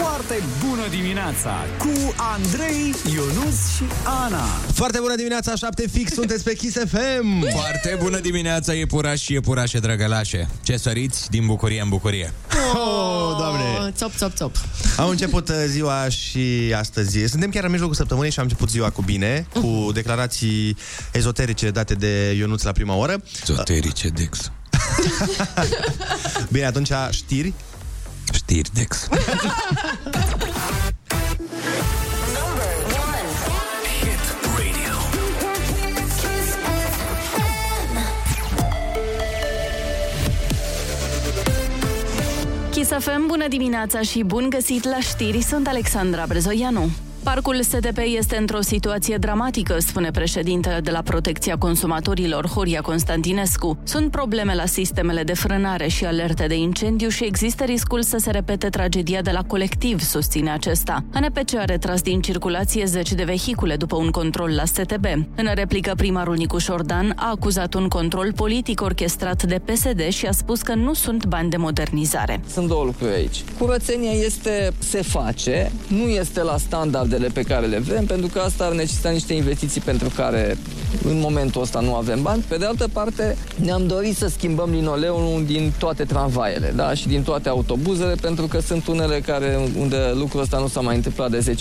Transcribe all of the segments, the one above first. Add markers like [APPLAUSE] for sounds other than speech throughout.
Foarte bună dimineața cu Andrei, Ionus și Ana. Foarte bună dimineața, 7 fix, sunteți pe Kiss FM. [LAUGHS] Foarte bună dimineața, iepuraș și iepurașe drăgălașe. Ce săriți din bucurie în bucurie. Oh, doamne. Țop, țop, țop. Am început uh, ziua și astăzi. Suntem chiar în mijlocul săptămânii și am început ziua cu bine, cu declarații ezoterice date de Ionuț la prima oră. Ezoterice, Dex. [LAUGHS] Bine, atunci știri. Știri, Dex. Kiss FM, bună dimineața și bun găsit la știri, sunt Alexandra Brezoianu. Parcul STP este într-o situație dramatică, spune președintele de la Protecția Consumatorilor, Horia Constantinescu. Sunt probleme la sistemele de frânare și alerte de incendiu și există riscul să se repete tragedia de la colectiv, susține acesta. ANPC a retras din circulație zeci de vehicule după un control la STB. În replică, primarul Nicu Șordan a acuzat un control politic orchestrat de PSD și a spus că nu sunt bani de modernizare. Sunt două lucruri aici. Curățenia este, se face, nu este la standardele pe care le vrem, pentru că asta ar necesita niște investiții pentru care în momentul ăsta nu avem bani. Pe de altă parte, ne-am dorit să schimbăm linoleul din toate tramvaiele da? și din toate autobuzele, pentru că sunt unele care, unde lucrul ăsta nu s-a mai întâmplat de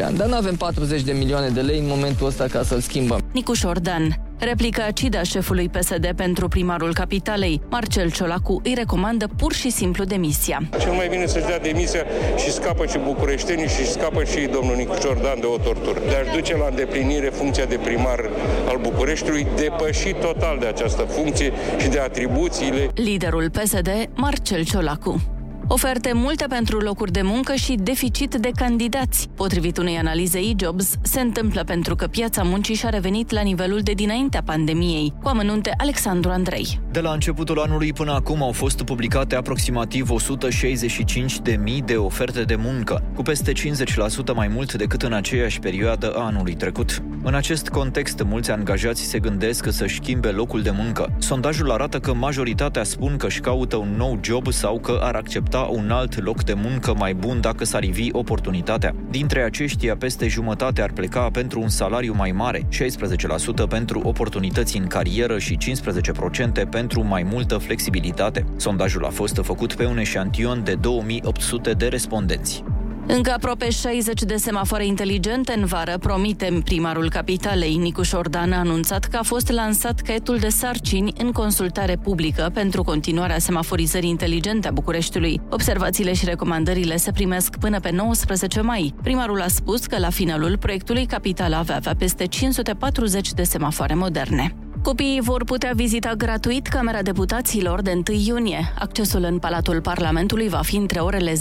10-15 ani. Dar nu avem 40 de milioane de lei în momentul ăsta ca să-l schimbăm. Nicu Șordan. Replica acidă a șefului PSD pentru primarul capitalei. Marcel Ciolacu îi recomandă pur și simplu demisia. Cel mai bine să-și dea demisia și scapă și bucureștenii și scapă și domnul Nicu Ciordan de o tortură. De a-și duce la îndeplinire funcția de primar al Bucureștiului, depășit total de această funcție și de atribuțiile. Liderul PSD, Marcel Ciolacu. Oferte multe pentru locuri de muncă și deficit de candidați. Potrivit unei analize e-jobs, se întâmplă pentru că piața muncii și-a revenit la nivelul de dinaintea pandemiei. Cu amănunte Alexandru Andrei. De la începutul anului până acum au fost publicate aproximativ 165.000 de oferte de muncă, cu peste 50% mai mult decât în aceeași perioadă a anului trecut. În acest context, mulți angajați se gândesc să-și schimbe locul de muncă. Sondajul arată că majoritatea spun că își caută un nou job sau că ar accepta un alt loc de muncă mai bun dacă s-ar ivi oportunitatea. Dintre aceștia, peste jumătate ar pleca pentru un salariu mai mare, 16% pentru oportunități în carieră și 15% pentru mai multă flexibilitate. Sondajul a fost făcut pe un eșantion de 2800 de respondenți. Încă aproape 60 de semafoare inteligente în vară, promite primarul capitalei. Nicuș Șordan a anunțat că a fost lansat caietul de sarcini în consultare publică pentru continuarea semaforizării inteligente a Bucureștiului. Observațiile și recomandările se primesc până pe 19 mai. Primarul a spus că la finalul proiectului capitala va avea peste 540 de semafoare moderne. Copiii vor putea vizita gratuit Camera Deputaților de 1 iunie. Accesul în Palatul Parlamentului va fi între orele 10-17.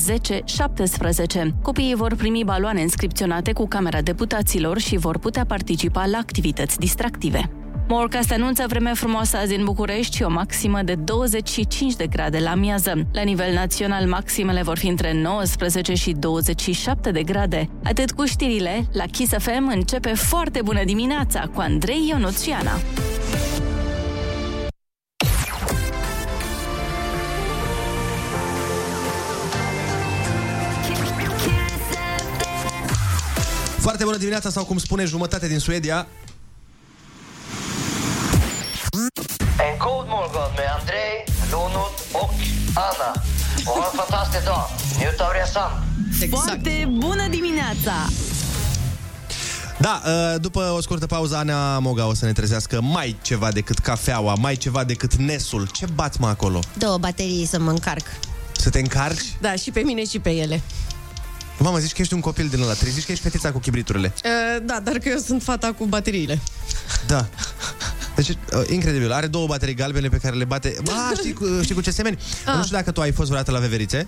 Copiii vor primi baloane inscripționate cu Camera Deputaților și vor putea participa la activități distractive. Morcast anunță vreme frumoasă azi în București și o maximă de 25 de grade la miază. La nivel național, maximele vor fi între 19 și 27 de grade. Atât cu știrile, la Kiss FM începe foarte bună dimineața cu Andrei Ionuțiana. Foarte bună dimineața sau cum spune jumătate din Suedia. En god morgon med Andrei, Ronald och Anna. Och ha en fantastisk dag. Njut av resan. Foarte bună dimineața! Da, uh, după o scurtă pauză, Ana Moga o să ne trezească mai ceva decât cafeaua, mai ceva decât nesul. Ce bați mă acolo? Două baterii să mă încarc. Să te încarci? Da, și pe mine și pe ele. Mamă, zici că ești un copil din ăla, trebuie zici că ești fetița cu chibriturile. Uh, da, dar că eu sunt fata cu bateriile. Da. Deci, uh, incredibil. Are două baterii galbene pe care le bate... Ah, știi, cu, știi cu ce semeni? Ah. Nu știu dacă tu ai fost vreodată la veverițe.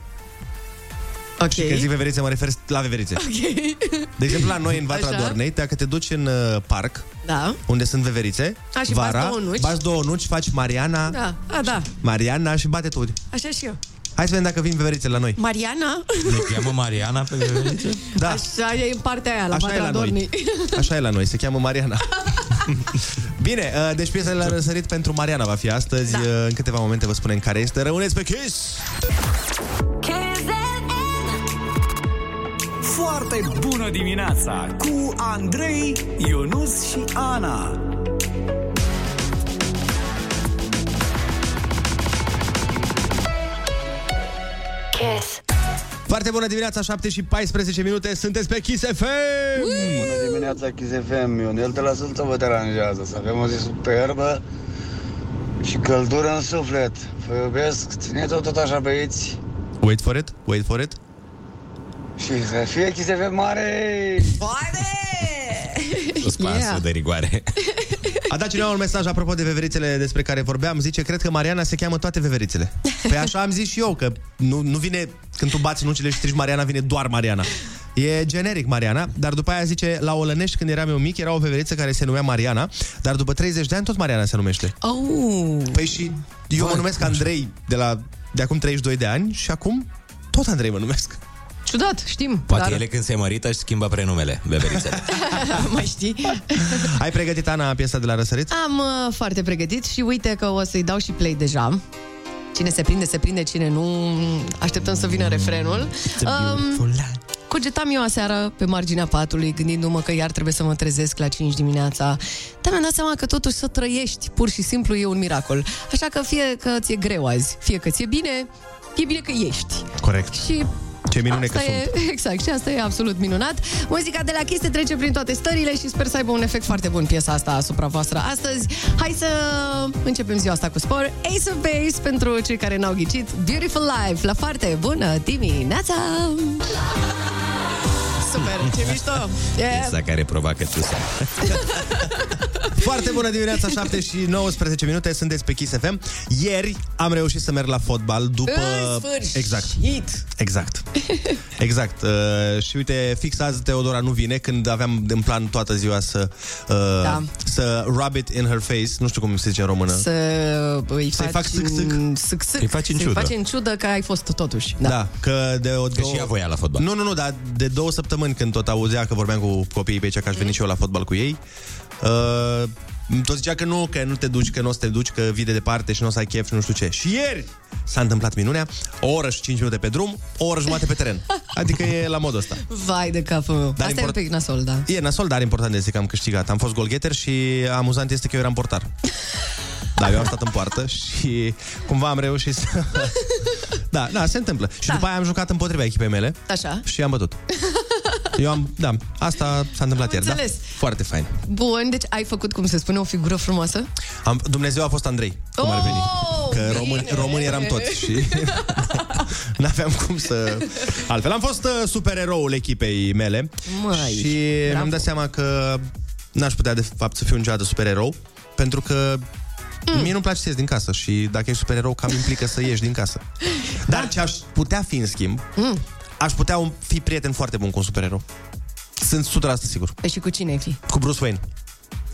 Ok. Și când zic veverițe, mă refer la veverițe. Ok. De exemplu, la noi, în Vatra Așa. Dornei, dacă te duci în uh, parc, Da. unde sunt veverițe, A, și vara, bați două nuci. bați două nuci, faci Mariana, Da, a, da. Mariana și bate tu. Așa și eu. Hai să vedem dacă vin veverițe la noi. Mariana? Le cheamă Mariana pe veverițe? Da. Așa e în partea aia, la Așa e Vatra la noi. Dornei. Așa e la noi, se cheamă Mariana. [LAUGHS] Bine, uh, deci piesa la răsărit pentru Mariana va fi astăzi. Da. Uh, În câteva momente vă spunem care este. Rămâneți pe Kiss! foarte bună dimineața cu Andrei, Ionus și Ana. Kiss. Foarte bună dimineața, 7 și 14 minute, sunteți pe Kiss FM! Bună dimineața, Kiss FM. Ionel de la Sâlță vă deranjează. Să avem o zi superbă și căldură în suflet. Vă iubesc, țineți-o tot așa băieți Wait for it, wait for it. și să fie Kiss FM mare! Suspansul Yeah. de rigoare. [LAUGHS] A dat cineva un mesaj apropo de veverițele despre care vorbeam. Zice, cred că Mariana se cheamă toate veverițele. Păi așa am zis și eu, că nu, nu vine, când tu bați nucile și strici Mariana, vine doar Mariana. E generic Mariana, dar după aia zice, la Olănești când eram eu mic, era o veveriță care se numea Mariana, dar după 30 de ani tot Mariana se numește. Oh. Păi și eu mă numesc Andrei de, la, de acum 32 de ani și acum tot Andrei mă numesc. Ciudat, știm. Poate dar... ele când se mărită își schimbă prenumele, beberițele. [LAUGHS] Mai știi? Ai pregătit, Ana, piesa de la Răsărit? Am uh, foarte pregătit și uite că o să-i dau și play deja. Cine se prinde, se prinde, cine nu, așteptăm să vină refrenul. Um, Cogetam eu aseară pe marginea patului, gândindu-mă că iar trebuie să mă trezesc la 5 dimineața. Dar mi-am dat seama că totuși să trăiești pur și simplu e un miracol. Așa că fie că ți-e greu azi, fie că ți-e bine, e bine că ești. Corect. Și Ce minune asta că e, sunt. [LAUGHS] Exact, și asta e absolut minunat. Muzica de la Kiss se trece prin toate stările și sper să aibă un efect foarte bun piesa asta asupra voastră astăzi. Hai să începem ziua asta cu spor. Ace of Base pentru cei care n-au ghicit. Beautiful Life, la foarte bună dimineața! Super, ce mișto! Yeah. Piesa care provoacă tusea. [LAUGHS] Foarte bună dimineața, 7 și 19 minute, sunteți pe Kiss FM. Ieri am reușit să merg la fotbal după... În sfârșit! Exact. Exact. Exact. Uh, și uite, fix azi Teodora nu vine când aveam în plan toată ziua să uh, Da. să rub it in her face, nu știu cum se zice în română. Să îi Să-i faci fac sâc-sâc. în- sâc-sâc. Îi faci în Să-i ciudă. faci în ciudă că ai fost totuși. Da. Da, că de o Că două... și ea voia la fotbal. Nu, nu, nu, dar de două săptămâni când tot auzea că vorbeam cu copiii pe aici, că aș veni și eu la fotbal cu ei, uh, tot zicea că nu, că nu te duci, că nu o să te duci, că vii de departe și nu o să ai chef și nu știu ce. Și ieri s-a întâmplat minunea, o oră și 5 minute pe drum, o oră jumate pe teren. Adică e la modul ăsta. Vai de capul meu. Dar Asta import- e un pic nasol, da. E nasol, dar important este că am câștigat. Am fost golgheter și amuzant este că eu eram portar. Da, eu am stat în poartă și cumva am reușit să... [LAUGHS] Da, da, se întâmplă. Și Da. după aia am jucat împotriva echipei mele Așa. și am bătut. Eu am, da, asta s-a întâmplat ieri, da? înțeles. Foarte fain. Bun, deci ai făcut, cum se spune, o figură frumoasă? Am, Dumnezeu a fost Andrei, cum ar veni. Oh, Că bine. români, români eram toți și [LAUGHS] n-aveam cum să... Altfel, am fost uh, supereroul echipei mele Măi, și bravo. mi-am dat seama că n-aș putea de fapt să fiu niciodată supererou, pentru că Mm. Mie nu-mi place să ies din casă și dacă ești supererou, cam implică să ieși din casă. Dar ce aș putea fi, în schimb, Mm. Aș putea un- fi prieten foarte bun cu un supererou. Sunt 100% sigur. Păi și cu cine ai fi? Cu Bruce Wayne.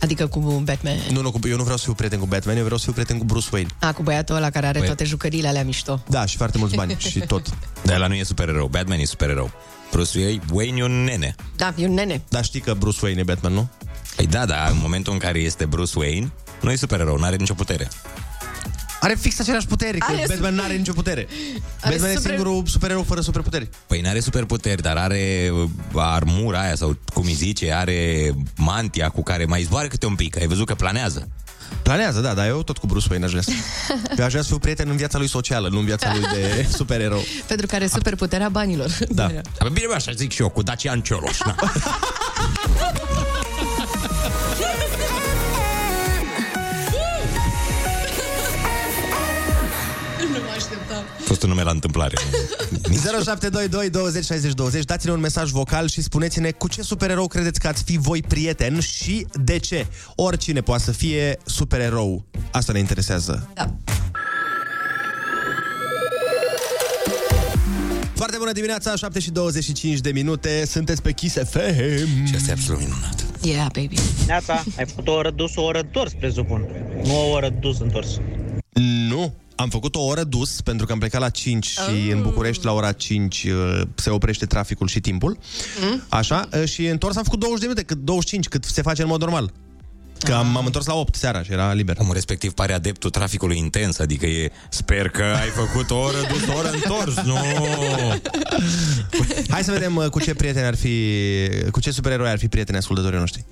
Adică cu Batman. Nu, nu, cu- eu nu vreau să fiu prieten cu Batman, eu vreau să fiu prieten cu Bruce Wayne. A, cu băiatul ăla care are Păi- toate jucăriile alea mișto. Da, și foarte mulți bani și [LAUGHS] tot. Dar ăla nu e supererou. Batman e supererou. Bruce Wayne e un nene. Da, e un nene. Dar știi că Bruce Wayne e Batman, nu? Păi da, dar în momentul în care este Bruce Wayne, nu e supererou, nu are nicio putere. Are fix aceleași puteri, că Are Batman nu are nicio putere. Are Batman e super- singurul supererou fără superputeri. Păi n-are superputeri, dar are uh, armura aia, sau cum îi zice, are mantia cu care mai zboară câte un pic. Ai văzut că planează. Planează, da, dar eu tot cu Bruce Wayne aș vrea să... [LAUGHS] Eu aș vrea să fiu prieten în viața lui socială, nu în viața lui de [LAUGHS] supererou. Pentru care super puterea banilor. Da. Păi [LAUGHS] Bine, bă, așa zic și eu, cu Dacian Cioloș. Așteptam. A fost un nume la întâmplare. 0722 20 60 20 Dați-ne un mesaj vocal și spuneți-ne cu ce supererou credeți că ați fi voi prieten și de ce. Oricine poate să fie supererou. Asta ne interesează. Da. Foarte bună dimineața, 7 și 25 de minute. Sunteți pe Kiss FM. Și asta e absolut minunat. Yeah, baby. Neața, ai făcut o oră dus, o oră întors, presupun. Nu o oră dus, întors. Nu. Am făcut o oră dus pentru că am plecat la 5 și Oh. în București la ora 5 uh, se oprește traficul și timpul. Mm? Așa, uh, și întors am făcut 20 de minute, cât 25, cât se face în mod normal. Că am, m-am întors la 8 seara și era liber. Omul respectiv pare adeptul traficului intens, adică e... Sper că ai făcut o oră dus, o oră întors, nu! Hai să vedem uh, cu ce prieteni ar fi, cu ce supereroi ar fi prieteni ascultătorii noștri.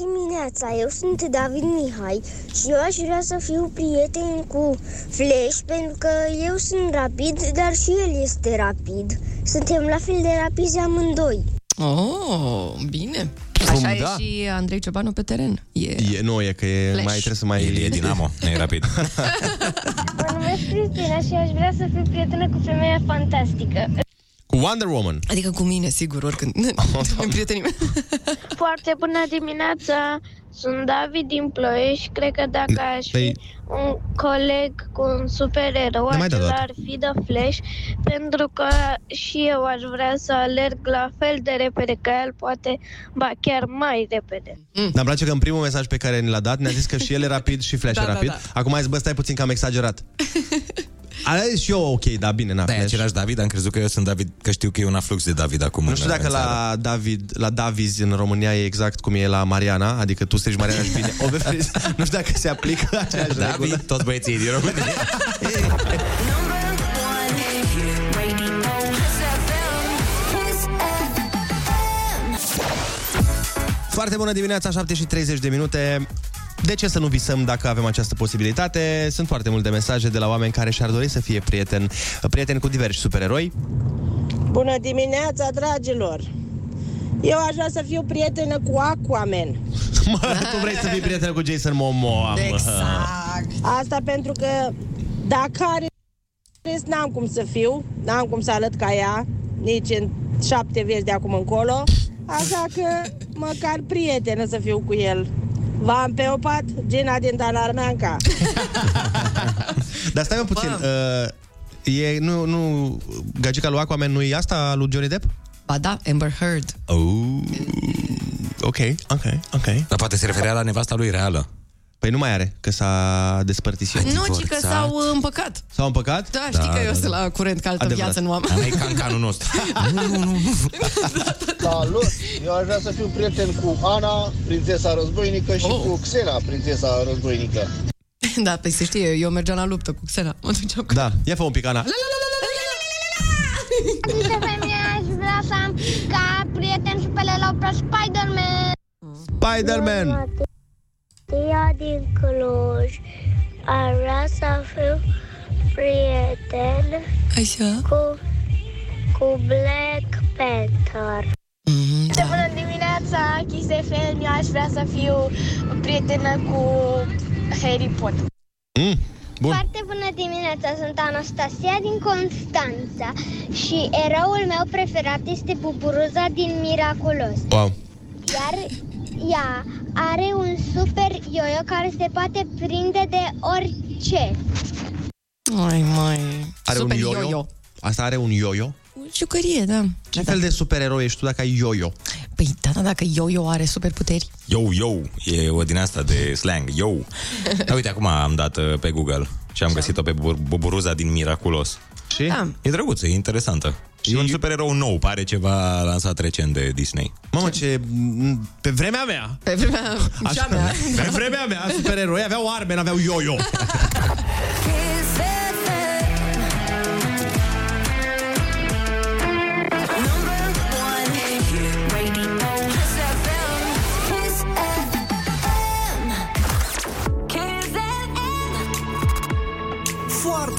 Bună dimineața, eu sunt David Mihai și eu aș vrea să fiu prieten cu Flash pentru că eu sunt rapid, dar și el este rapid. Suntem la fel de rapizi amândoi. Oh, bine. Cum, Așa da. e și Andrei Ciobanu pe teren. E... E, nu, e că e, Flash. mai trebuie să mai... El e dinamo, nu e rapid. [LAUGHS] Mă numesc Cristina și aș vrea să fiu prietenă cu femeia fantastică. Cu Wonder Woman. Adică cu mine, sigur, oricând. [LAUGHS] Oh, prietenii mei. Foarte bună dimineața, sunt David din Ploiești. Cred că dacă aș fi Păi- un coleg cu un supererou, Ne mai dă acela dată. ar fi The Flash, pentru că și eu aș vrea să alerg la fel de repede ca el, poate, ba chiar mai repede. Dar îmi place că în primul mesaj pe care ni l-a dat ne-a zis că și el e rapid și Flash Da, e da, rapid. da. Acum ai zis, bă, stai puțin că am exagerat. [LAUGHS] A zis și eu ok, da, bine, na, Da, e Flash. același David, am crezut că eu sunt David, că știu că e un aflux de David acum. Nu știu în- dacă în țară. la David, la Daviz în România e exact cum e la Mariana, adică tu strici Mariana și vine o befriz. [LAUGHS] Nu știu dacă se aplică aceeași regulă. David, toți băieții din România. [LAUGHS] Foarte bună dimineața, 7 și 30 de minute. De ce să nu visăm dacă avem această posibilitate? Sunt foarte multe mesaje de la oameni care și-ar dori să fie prieten, prieten cu diversi supereroi. Bună dimineața, dragilor! Eu aș vrea să fiu prietenă cu Aquaman. [LAUGHS] Mă, tu vrei să fii prieten cu Jason Momoa, mă. Exact. Asta pentru că dacă are rest, n-am cum să fiu, n-am cum să arăt ca ea, nici în șapte vieți de acum încolo, așa că măcar prietenă să fiu cu el. V-am pe opat, Gina din Dalarmeanca. [LAUGHS] Dar stai mă puțin, uh, e, nu, nu, gagica lui Aquaman nu e asta lui Johnny Depp? Ba da, Amber Heard. Oh, ok, ok, ok. Dar poate se referea la nevasta lui reală. Păi nu mai are, că s-a despărțit și el. Nu, ci că s-au uh, împăcat. S-au împăcat? Da, știi că eu sunt la curent, că altă Adevărat. viață nu am. Dar e cancanul nostru. nu, nu, nu. Salut! Eu aș vrea să fiu prieten cu Ana, prințesa războinică, și Oh. cu Xena, prințesa războinică. Da, pe se știe, eu mergeam la luptă cu Xena. Mă duceam cu... Da, ia fă un pic, Ana. Adică femeia aș vrea să am ca prieten și pe Lela pe Spider-Man. Spider-Man! Tia din Cluj ar vrea să fiu prieten Așa. cu, cu Black Panther. Mm, da. Bună dimineața, Kiss FM, eu aș vrea să fiu prietenă cu Harry Potter. Mm, bun. Foarte bună dimineața, sunt Anastasia din Constanța și eroul meu preferat este Buburuza din Miraculos. Wow. Iar ea are un super yo-yo care se poate prinde de orice. Mai, mai. Are Super un yo-yo? yo-yo. Asta are un yo-yo? Jucărie, da. Ce fel de supereroi ești tu dacă ai yo-yo? Păi, da, da, dacă yo-yo are superputeri. Yo, yo, e o din asta de slang, yo. [LAUGHS] Da, uite, acum am dat uh, pe Google și am găsit-o pe Bubur- Buburuza din Miraculos. Și? Da. E drăguță, e interesantă. Și... E un supererou nou, pare ceva lansat recent de Disney. Mamă, ce... Pe vremea mea, Pe vremea cea mea. pe vremea mea, supereroi aveau arme, n-aveau yo-yo. [LAUGHS]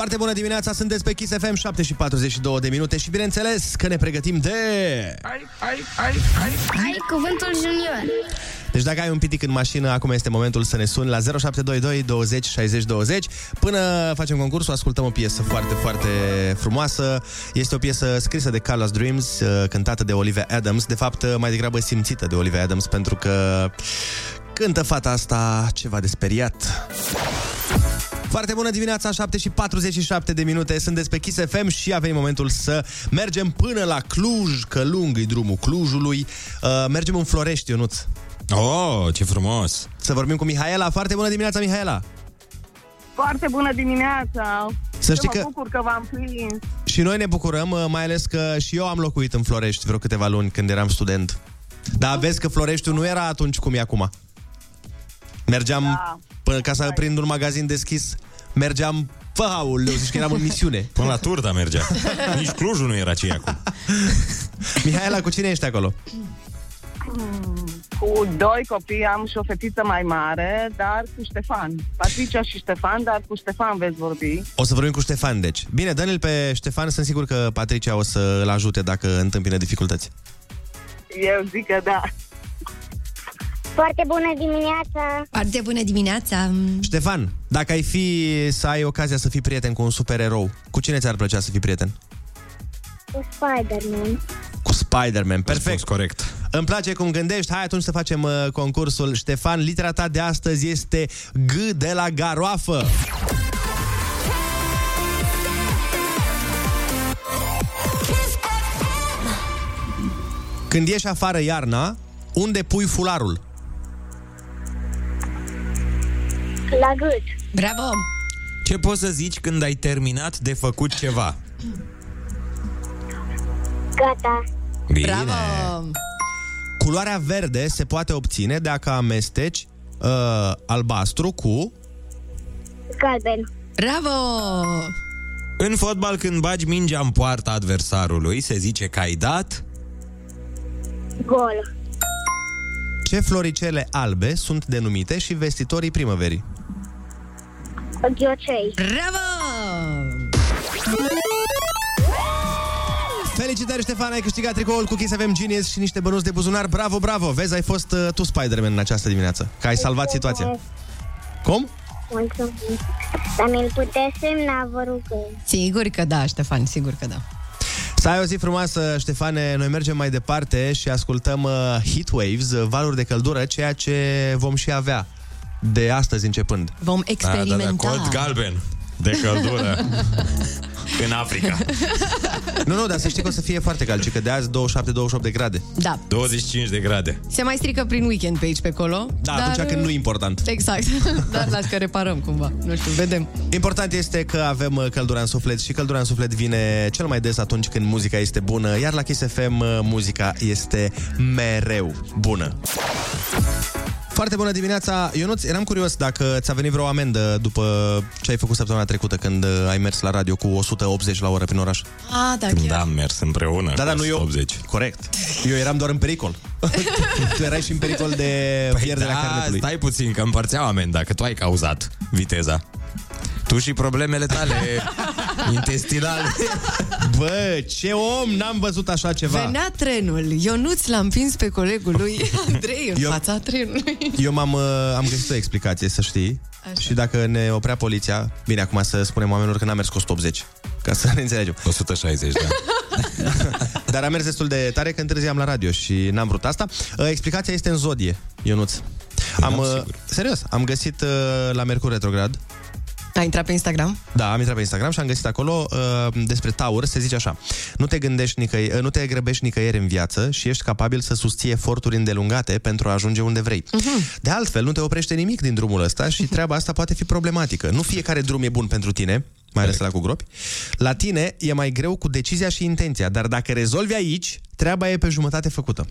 Foarte bună dimineața, sunteți pe Kiss FM 7 și 42 de minute și bineînțeles că ne pregătim de... Ai, ai, ai, ai, ai cuvântul junior. Deci dacă ai un pitic în mașină, acum este momentul să ne suni la 0722 20 60 20. Până facem concursul, ascultăm o piesă foarte, foarte frumoasă. Este o piesă scrisă de Carlos Dreams, uh, cântată de Olivia Adams. De fapt, uh, mai degrabă simțită de Olivia Adams, pentru că cântă fata asta ceva de speriat. Foarte bună dimineața, 7 și 47 de minute, sunteți pe Kiss FM și a venit momentul să mergem până la Cluj, că lung e drumul Clujului. Uh, mergem în Florești, Ionuț. Oh, ce frumos! Să vorbim cu Mihaela. Foarte bună dimineața, Mihaela! Foarte bună dimineața! Să știi mă că- bucur că v-am prins. Și noi ne bucurăm, uh, mai ales că și eu am locuit în Florești vreo câteva luni când eram student. Dar vezi că Floreștiul nu era atunci cum e acum. Mergeam, Da. până ca să prind un magazin deschis, mergeam Fă, aoleu, zici că eram în misiune. Până la Turda mergea. [LAUGHS] Nici Clujul nu era ce e acum. [LAUGHS] Mihaela, cu cine ești acolo? Cu doi copii am și o fetiță mai mare, dar cu Ștefan. Patricia și Ștefan, dar cu Ștefan veți vorbi. O să vorbim cu Ștefan, deci. Bine, dă-l pe Ștefan, sunt sigur că Patricia o să-l ajute dacă întâmpină dificultăți. Eu zic că da. Foarte bună dimineața! Foarte bună dimineața! Ștefan, dacă ai fi să ai ocazia să fii prieten cu un supererou, cu cine ți-ar plăcea să fii prieten? Cu Spider-Man. Cu Spider-Man, perfect. corect. Îmi place cum gândești. Hai atunci să facem uh, concursul. Ștefan, litera ta de astăzi este G de la garoafă. Când ieși afară iarna, unde pui fularul? La gât. Bravo! Ce poți să zici când ai terminat de făcut ceva? Gata. Bine. Bravo! Culoarea verde se poate obține dacă amesteci uh, albastru cu... Galben. Bravo! În fotbal, când bagi mingea în poarta adversarului, se zice că ai dat... Gol. Ce floricele albe sunt denumite și vestitorii primăverii? Ghiocei. Bravo! Felicitări, Ștefan, ai câștigat tricoul cu Kiss FM Genius și niște bănuți de buzunar. Bravo, bravo! Vezi, ai fost uh, tu Spider-Man în această dimineață, că ai salvat situația. Cum? Mulțumesc. Dar mi-l puteți semna, vă rugăm. Sigur că da, Ștefan, sigur că da. Să ai o zi frumoasă, Ștefane. Noi mergem mai departe și ascultăm uh, Heatwaves, uh, valuri de căldură, ceea ce vom și avea de astăzi începând. Vom experimenta. Da, da, da, cod galben de căldură [LAUGHS] în Africa. Nu, nu, dar să știi că o să fie foarte cald, ci că de azi 27-28 de grade. Da. 25 de grade. Se mai strică prin weekend pe aici, pe acolo. Da, dar... atunci când nu e important. Exact. [LAUGHS] Dar las că reparăm cumva. Nu știu, vedem. Important este că avem uh, căldura în suflet și căldura în suflet vine cel mai des atunci când muzica este bună, iar la Kiss FM uh, muzica este mereu bună. Foarte bună dimineața, Ionuț, eram curios dacă ți-a venit vreo amendă după ce ai făcut săptămâna trecută când uh, ai mers la radio cu 180 la oră prin oraș. Ah, da, Când chiar. am mers împreună Da, cu da, nu eu. 180. Corect. Eu eram doar în pericol. [LAUGHS] tu erai și în pericol de pierderea da, carnetului. stai puțin, că împărțeau amenda, că tu ai cauzat viteza. Tu și problemele tale [LAUGHS] intestinale. Bă, ce om, n-am văzut așa ceva. Venea trenul. Ionuț l-a împins pe colegul lui [LAUGHS] Andrei în Eu- fața trenului. Eu m-am, uh, am găsit o explicație, să știi. Așa. Și dacă ne oprea poliția, bine, acum să spunem oamenilor că n-am mers cu 180, ca să [LAUGHS] ne înțelegem. 160, da. Dar am mers destul de tare că întârziam la radio și n-am vrut asta. Uh, Explicația este în zodie, Ionuț. Am, uh, serios, am găsit uh, la Mercur Retrograd A intrat pe Instagram? Da, am intrat pe Instagram și am găsit acolo uh, despre Taur, se zice așa. Nu te gândești nicăieri, uh, nu te grăbești nicăieri în viață și ești capabil să susții eforturi îndelungate pentru a ajunge unde vrei. Uh-huh. De altfel, nu te oprește nimic din drumul ăsta și treaba asta poate fi problematică. Nu fiecare drum e bun pentru tine, mai ales la cu gropi. La tine e mai greu cu decizia și intenția, dar dacă rezolvi aici, treaba e pe jumătate făcută.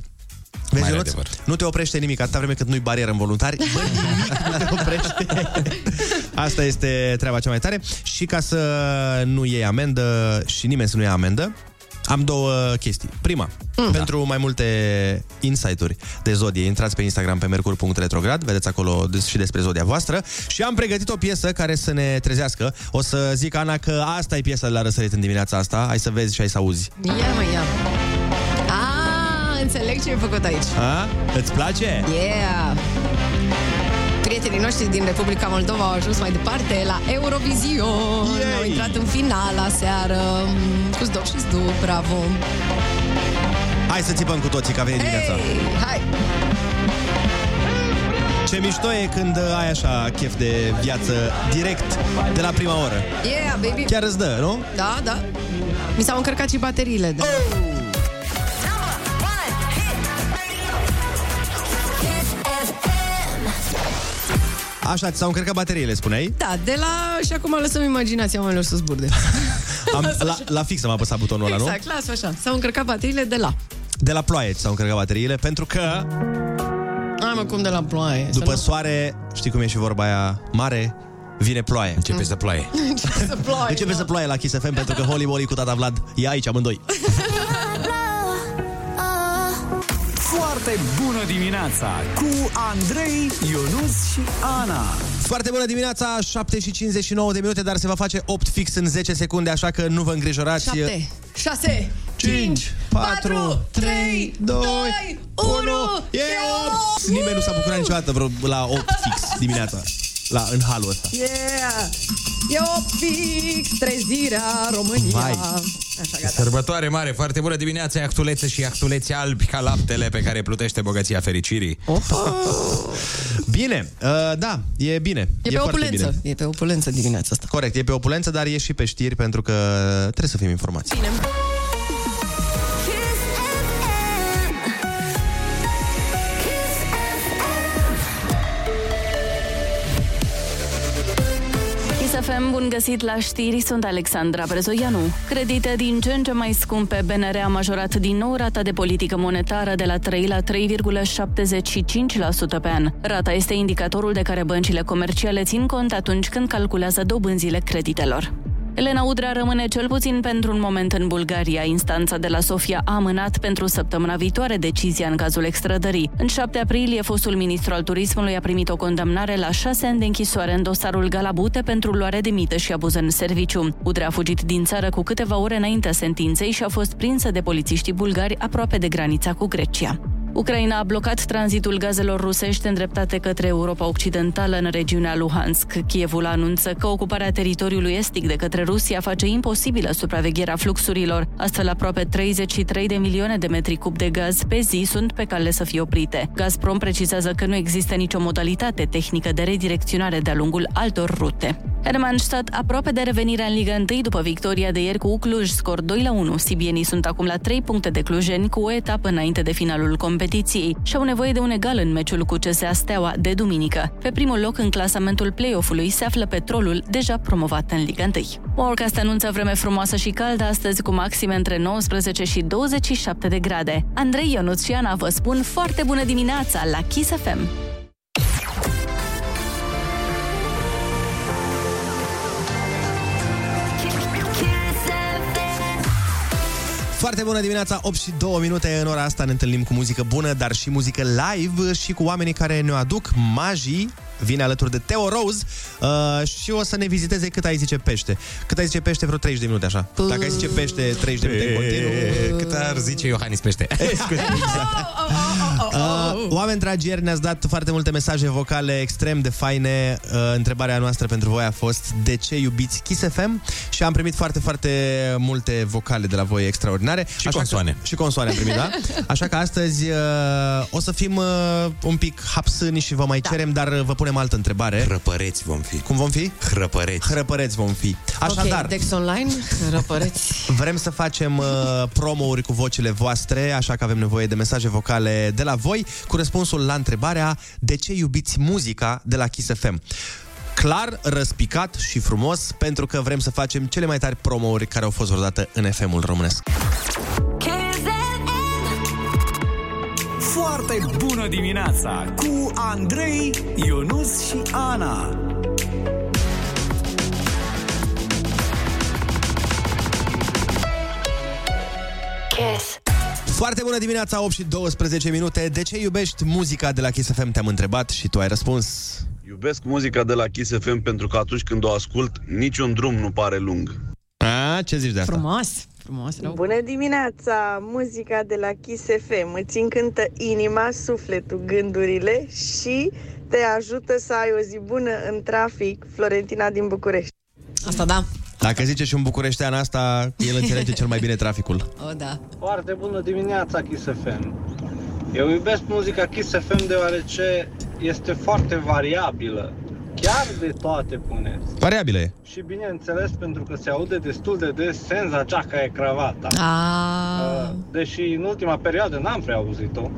Vezi, Mare Ionuț? adevăr. nu te oprește nimic, atâta vreme cât nu-i barieră în voluntari, bă, nimic nu te oprește. [LAUGHS] Asta este treaba cea mai tare. Și ca să nu iei amendă și nimeni să nu ia amendă, am două chestii. Prima, mm, pentru mai multe insight-uri de zodie, intrați pe Instagram pe mercur.retrograd, vedeți acolo des- și despre zodia voastră și am pregătit o piesă care să ne trezească. O să zic, Ana, că asta e piesa de la răsărit în dimineața asta. Hai să vezi și hai să auzi. Ia mă, ia. Ah, înțeleg ce ai făcut aici. A? Îți place? Yeah! Prietenii noștri din Republica Moldova au ajuns mai departe la Eurovision. Yay! Au intrat în finala seară mm, cu Zdoc și Zdu, bravo! Hai să țipăm cu toții că a venit dimineața. Hey, hai! Ce mișto e când ai așa chef de viață direct de la prima oră. Yeah, baby! Chiar îți dă, nu? Da, da. Mi s-au încărcat și bateriile. Da. Așa, ți s-au încărcat bateriile, spuneai? Da, de la... Și acum lăsăm imaginația oamenilor să zburde. [LAUGHS] Am, la, la fix am apăsat butonul ăla, nu? Exact, lasă așa. S-au încărcat bateriile de la. De la ploaie ți s-au încărcat bateriile, pentru că Hai mă, cum de la ploaie. să după nu- soare, știi cum e și vorba aia mare, vine ploaie. Începe să ploaie. [LAUGHS] Începe să ploaie. Începe să ploaie la Kiss FM pentru că Holy Moly cu tata Vlad e aici amândoi. [LAUGHS] Foarte bună dimineața cu Andrei, Ionus și Ana. Foarte bună dimineața, 7 și 59 de minute, dar se va face 8 fix în 10 secunde, așa că nu vă îngrijorați. 7, 6, 5, 4, 3, 2, 1, e 8! Nimeni nu s-a bucurat niciodată vreo la 8 fix dimineața, la, în halul ăsta. Yeah! E o fix trezirea România. Vai. Așa, gata. Sărbătoare mare, foarte bună dimineața, iactulețe și iactulețe albi ca laptele pe care plutește bogăția fericirii. Bine, uh, da, e bine. E, pe foarte opulență. Bine. E pe opulență dimineața asta. Corect, e pe opulență, dar e și pe știri pentru că trebuie să fim informați. Bine. ISFM, bun găsit la știri, sunt Alexandra Brezoianu. Credite din ce în ce mai scumpe, BNR a majorat din nou rata de politică monetară de la 3 la 3,75% pe an. Rata este indicatorul de care băncile comerciale țin cont atunci când calculează dobânzile creditelor. Elena Udrea rămâne cel puțin pentru un moment în Bulgaria. Instanța de la Sofia a amânat pentru săptămâna viitoare decizia în cazul extrădării. În 7 aprilie, fostul ministru al turismului a primit o condamnare la 6 ani de închisoare în dosarul Galabute pentru luare de mită și abuz în serviciu. Udrea a fugit din țară cu câteva ore înaintea sentinței și a fost prinsă de polițiștii bulgari aproape de granița cu Grecia. Ucraina a blocat tranzitul gazelor rusești îndreptate către Europa Occidentală în regiunea Luhansk. Kievul anunță că ocuparea teritoriului estic de către Rusia face imposibilă supravegherea fluxurilor. Astfel, aproape 33 de milioane de metri cub de gaz pe zi sunt pe cale să fie oprite. Gazprom precizează că nu există nicio modalitate tehnică de redirecționare de-a lungul altor rute. Hermannstadt aproape de revenirea în Liga 1 după victoria de ieri cu Cluj, scor 2 la 1. Sibienii sunt acum la 3 puncte de clujeni cu o etapă înainte de finalul competiției și au nevoie de un egal în meciul cu CSA Steaua de duminică. Pe primul loc în clasamentul play-off-ului se află Petrolul, deja promovat în Liga 1. Forecast anunță vreme frumoasă și caldă astăzi cu maxime între 19 și 27 de grade. Andrei Ionuț și Ana vă spun foarte bună dimineața la Kiss FM! Foarte bună dimineața, 8 și 2 minute în ora asta ne întâlnim cu muzică bună, dar și muzică live și cu oamenii care ne aduc magii vine alături de Teo Rose uh, și o să ne viziteze cât ai zice pește. Cât ai zice pește, vreo 30 de minute așa. Dacă ai zice pește 30 de minute în continuu... Cât ar zice Iohannis pește. [LAUGHS] Scuze, exact. Uh, oameni dragi, ieri ne-ați dat foarte multe mesaje vocale extrem de faine. Uh, întrebarea noastră pentru voi a fost de ce iubiți Kiss FM? Și am primit foarte, foarte multe vocale de la voi extraordinare. Și Așa consoane. Că, și consoane am primit, da? [LAUGHS] Așa că astăzi uh, o să fim uh, un pic hapsâni și vă mai da. cerem, dar vă punem altă întrebare. Hrăpăreți vom fi. Cum vom fi? Hrăpăreți. Hrăpăreți vom fi. Așadar, Ok, Dex Online, răpăreți. Vrem să facem uh, promo-uri cu vocile voastre, așa că avem nevoie de mesaje vocale de la voi cu răspunsul la întrebarea de ce iubiți muzica de la Kiss FM. Clar, răspicat și frumos, pentru că vrem să facem cele mai tari promo-uri care au fost vreodată în FM-ul românesc. Foarte bună dimineața cu Andrei, Ionus și Ana. Kiss. Foarte bună dimineața, 8 și 12 minute. De ce iubești muzica de la Kiss FM? Te-am întrebat și tu ai răspuns. Iubesc muzica de la Kiss FM pentru că atunci când o ascult, niciun drum nu pare lung. A, ce zici de asta? Frumos, frumos, rău. Bună dimineața! Muzica de la Kiss FM îți încântă inima, sufletul, gândurile și te ajută să ai o zi bună în trafic. Florentina din București. Asta da. Dacă zice și un bucureștean asta, el înțelege cel mai bine traficul. O, da. Foarte bună dimineața, Kiss FM. Eu iubesc muzica Kiss FM deoarece este foarte variabilă. Chiar de toate puneți. Variabilă e. Și bineînțeles pentru că se aude destul de des senza ceaca e cravata. A... Uh, Deși în ultima perioadă n-am prea auzit-o.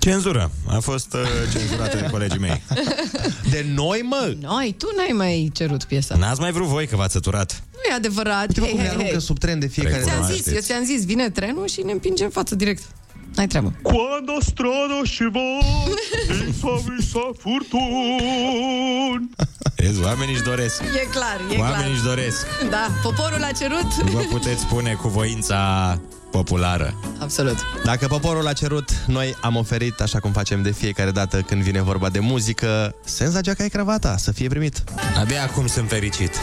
Cenzură. A fost uh, cenzurată de colegii mei. [LAUGHS] De noi, mă? Noi, tu n-ai mai cerut piesa. N-ați mai vrut voi că v-ați săturat. Nu e adevărat. Uite, mă, Hei, cum ne hei, aruncă hei. sub tren de fiecare Ți-am dată. zis, eu ți-am zis, vine trenul și ne împinge în față direct. N-ai treabă. Quando strada și va [LAUGHS] Visa furtun Vezi, oamenii își doresc. E clar, e Oamenii clar. își doresc. Da, poporul a cerut. Vă puteți spune cu voința populară. Absolut. Dacă poporul a cerut, noi am oferit, așa cum facem de fiecare dată când vine vorba de muzică, senza geaca e cravata, să fie primit. Abia acum sunt fericit. [LAUGHS]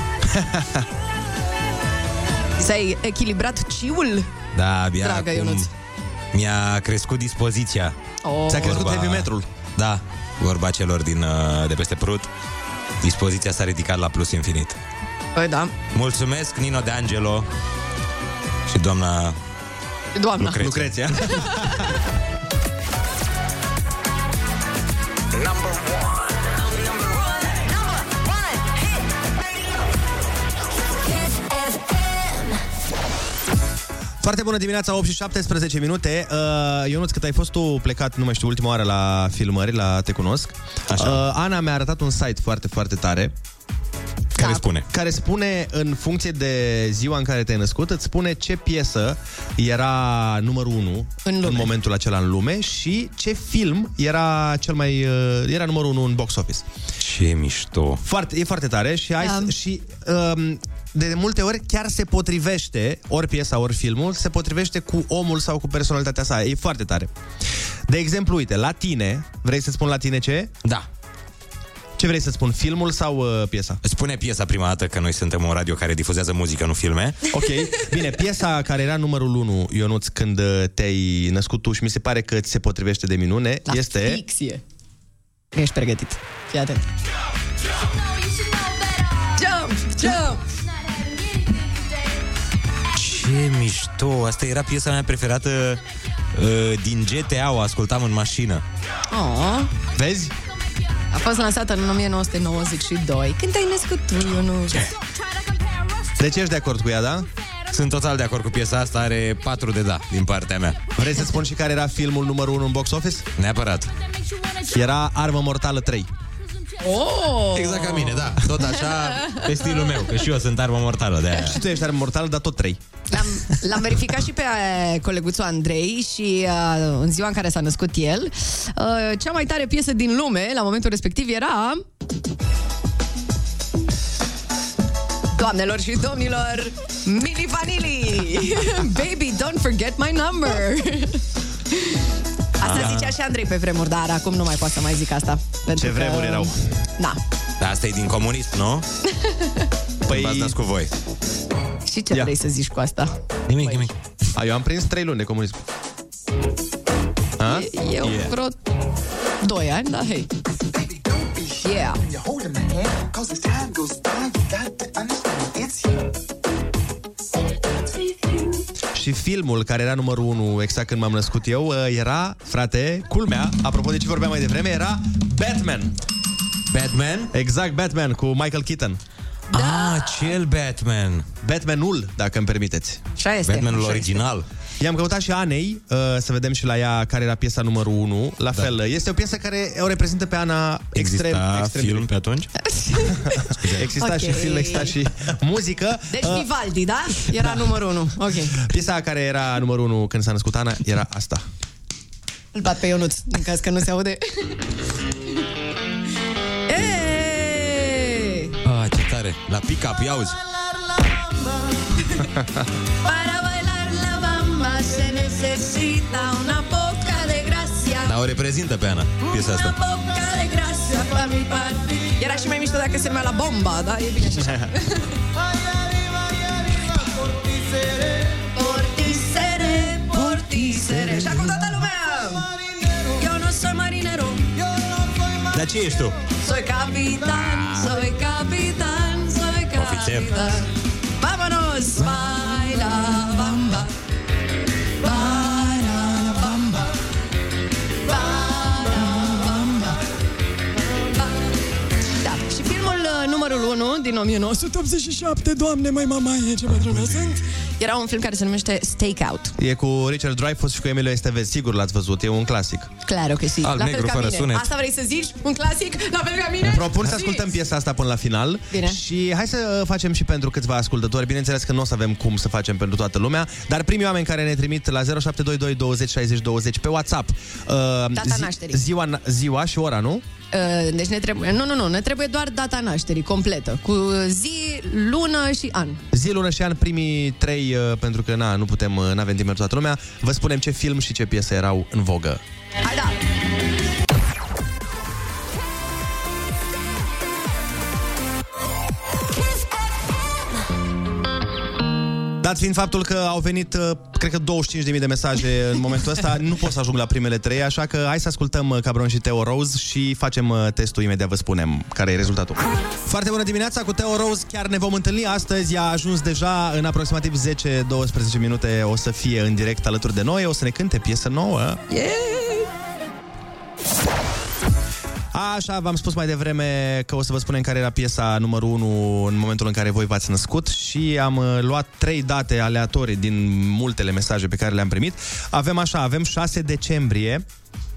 S-ai echilibrat ciul? Da, abia Dragă acum Ionuț. mi-a crescut dispoziția. Oh. Ți-a crescut heavy metrul. Da, vorba celor din, uh, de peste Prut. Dispoziția s-a ridicat la plus infinit. Păi da. Mulțumesc, Nino De Angelo și doamna Doamna. Lucreția. Lucreția. Foarte bună dimineața, 8 și 17 minute. Uh, Ionuț, cât ai fost tu plecat, nu mai știu, ultima oară la filmări, la Te Cunosc, Așa. Uh, Ana mi-a arătat un site foarte, foarte tare. Care spune? Care spune, în funcție de ziua în care te-ai născut, îți spune ce piesă era numărul 1 în, în momentul acela în lume și ce film era cel mai uh, era numărul 1 în box office. Ce mișto. Foarte, e foarte tare și, ai, Da. și um, de multe ori chiar se potrivește, ori piesa, ori filmul, se potrivește cu omul sau cu personalitatea sa. E foarte tare. De exemplu, uite, la tine, vrei să spun la tine ce? Da. Ce vrei să spun, filmul sau uh, piesa? Spune piesa prima dată că noi suntem un radio care difuzează muzică, nu filme. Ok, bine, piesa care era numărul 1, Ionuț, când uh, te-ai născut tu și mi se pare că ți se potrivește de minune, La este... ficție. Ești pregătit. Fii atent. Jump, jump! Ce mișto! Asta era piesa mea preferată uh, din GTA, o ascultam în mașină. Oh. Vezi? A fost lansată în 1992. Când te-ai născut tu, Ionuț? Deci ești de acord cu ea, da? Sunt total de acord cu piesa asta, are 4 de da din partea mea. Vrei să spun și care era filmul numărul 1 în box office? Neapărat. Era Armă Mortală 3. Oh! Exact ca mine, da. Tot așa, pe stilul meu, că și eu sunt armă mortală de aia. Și tu ești Armă Mortală, dar tot 3. L-am, l-am verificat și pe uh, coleguțul Andrei și uh, în ziua în care s-a născut el, uh, cea mai tare piesă din lume, la momentul respectiv, era... Doamnelor și domnilor, Mili Vanilli! [LAUGHS] Baby, don't forget my number! Asta Ah. zicea și Andrei pe vremuri, dar acum nu mai pot să mai zic asta. pentru Ce vremuri că- erau. Da. Dar asta e din comunism, nu? [LAUGHS] Păi... V-ați născut voi. Și ce Ia. vrei să zici cu asta? Nimic, nimic. A, eu am prins 3 luni de comunism. A? Eu Yeah. vreo 2 ani, da, hei. Yeah. Și filmul care era numărul 1 exact când m-am născut eu uh, era, frate, culmea, apropo de ce vorbeam mai devreme, era Batman. Batman? Exact, Batman cu Michael Keaton. Da. Ah, cel Batman. Batmanul, dacă îmi permiteți. Așa este. Batmanul Așa original. I-am căutat și Anei uh, să vedem și la ea care era piesa numărul 1. La da. fel, este o piesă care o reprezintă pe Ana extrem, Exista extrem film pe atunci? [LAUGHS] Exista Ok. și film, exista și muzică. Deci Uh, Vivaldi, da? Era numărul 1. Ok. piesa care era numărul 1 când s-a născut Ana era asta. Îl bat pe Ionuț, în caz că nu se aude. Ei! Ah, ce tare. La pick-up, ia [LAUGHS] se necesita una poca de gracia. Dar o reprezintă pe Ana, piesa Una asta. poca de gracia pa mi parte. Era și mai mișto dacă se numea la bomba, da? E bine și așa. Por ti seré, por ti seré. Și acum toată lumea! Eu nu soy marinero, Dar ce ești tu? soy capitán, soy capitán, soy Ofițer. capitán. Vámonos, baila bamba. Numărul 1 din 1987, doamne, mai mamaie, ce bătrână sunt, Era un film care se numește Stakeout. E cu Richard Dreyfuss și cu Emilio Estevez. Sigur l-ați văzut, e un clasic. Claro că si. Al la negru fel ca fără mine. sunet. Asta vrei să zici? Un clasic? La fel ca mine? Propun să Zi. ascultăm piesa asta până la final. Bine. Și hai să facem și pentru câțiva ascultători. Bineînțeles că nu o să avem cum să facem pentru toată lumea, dar primii oameni care ne trimit la 0722 20 60 20 pe WhatsApp uh, Data nașterii. ziua, ziua și ora, nu? Uh, Deci ne trebuie... Nu, nu, nu. Ne trebuie doar data nașterii completă. Cu zi, lună și an. Zi, lună și an, primii trei, uh, pentru că na, nu putem, uh, n-avem timp pentru toată lumea. Vă spunem ce film și ce piese erau în vogă. Hai da! Dat fiind faptul că au venit, uh, cred că 25.000 de mesaje în momentul ăsta, nu pot să ajung la primele trei, așa că hai să ascultăm uh, Cabron și Teo Rose și facem uh, testul imediat, vă spunem care e rezultatul. Foarte bună dimineața cu Teo Rose, chiar ne vom întâlni astăzi, a ajuns deja în aproximativ 10-12 minute, o să fie în direct alături de noi, o să ne cânte piesă nouă. Yeah! Așa, v-am spus mai devreme că o să vă spunem care era piesa numărul 1 în momentul în care voi v-ați născut și am uh, luat trei date aleatorii din multele mesaje pe care le-am primit. Avem așa, avem 6 decembrie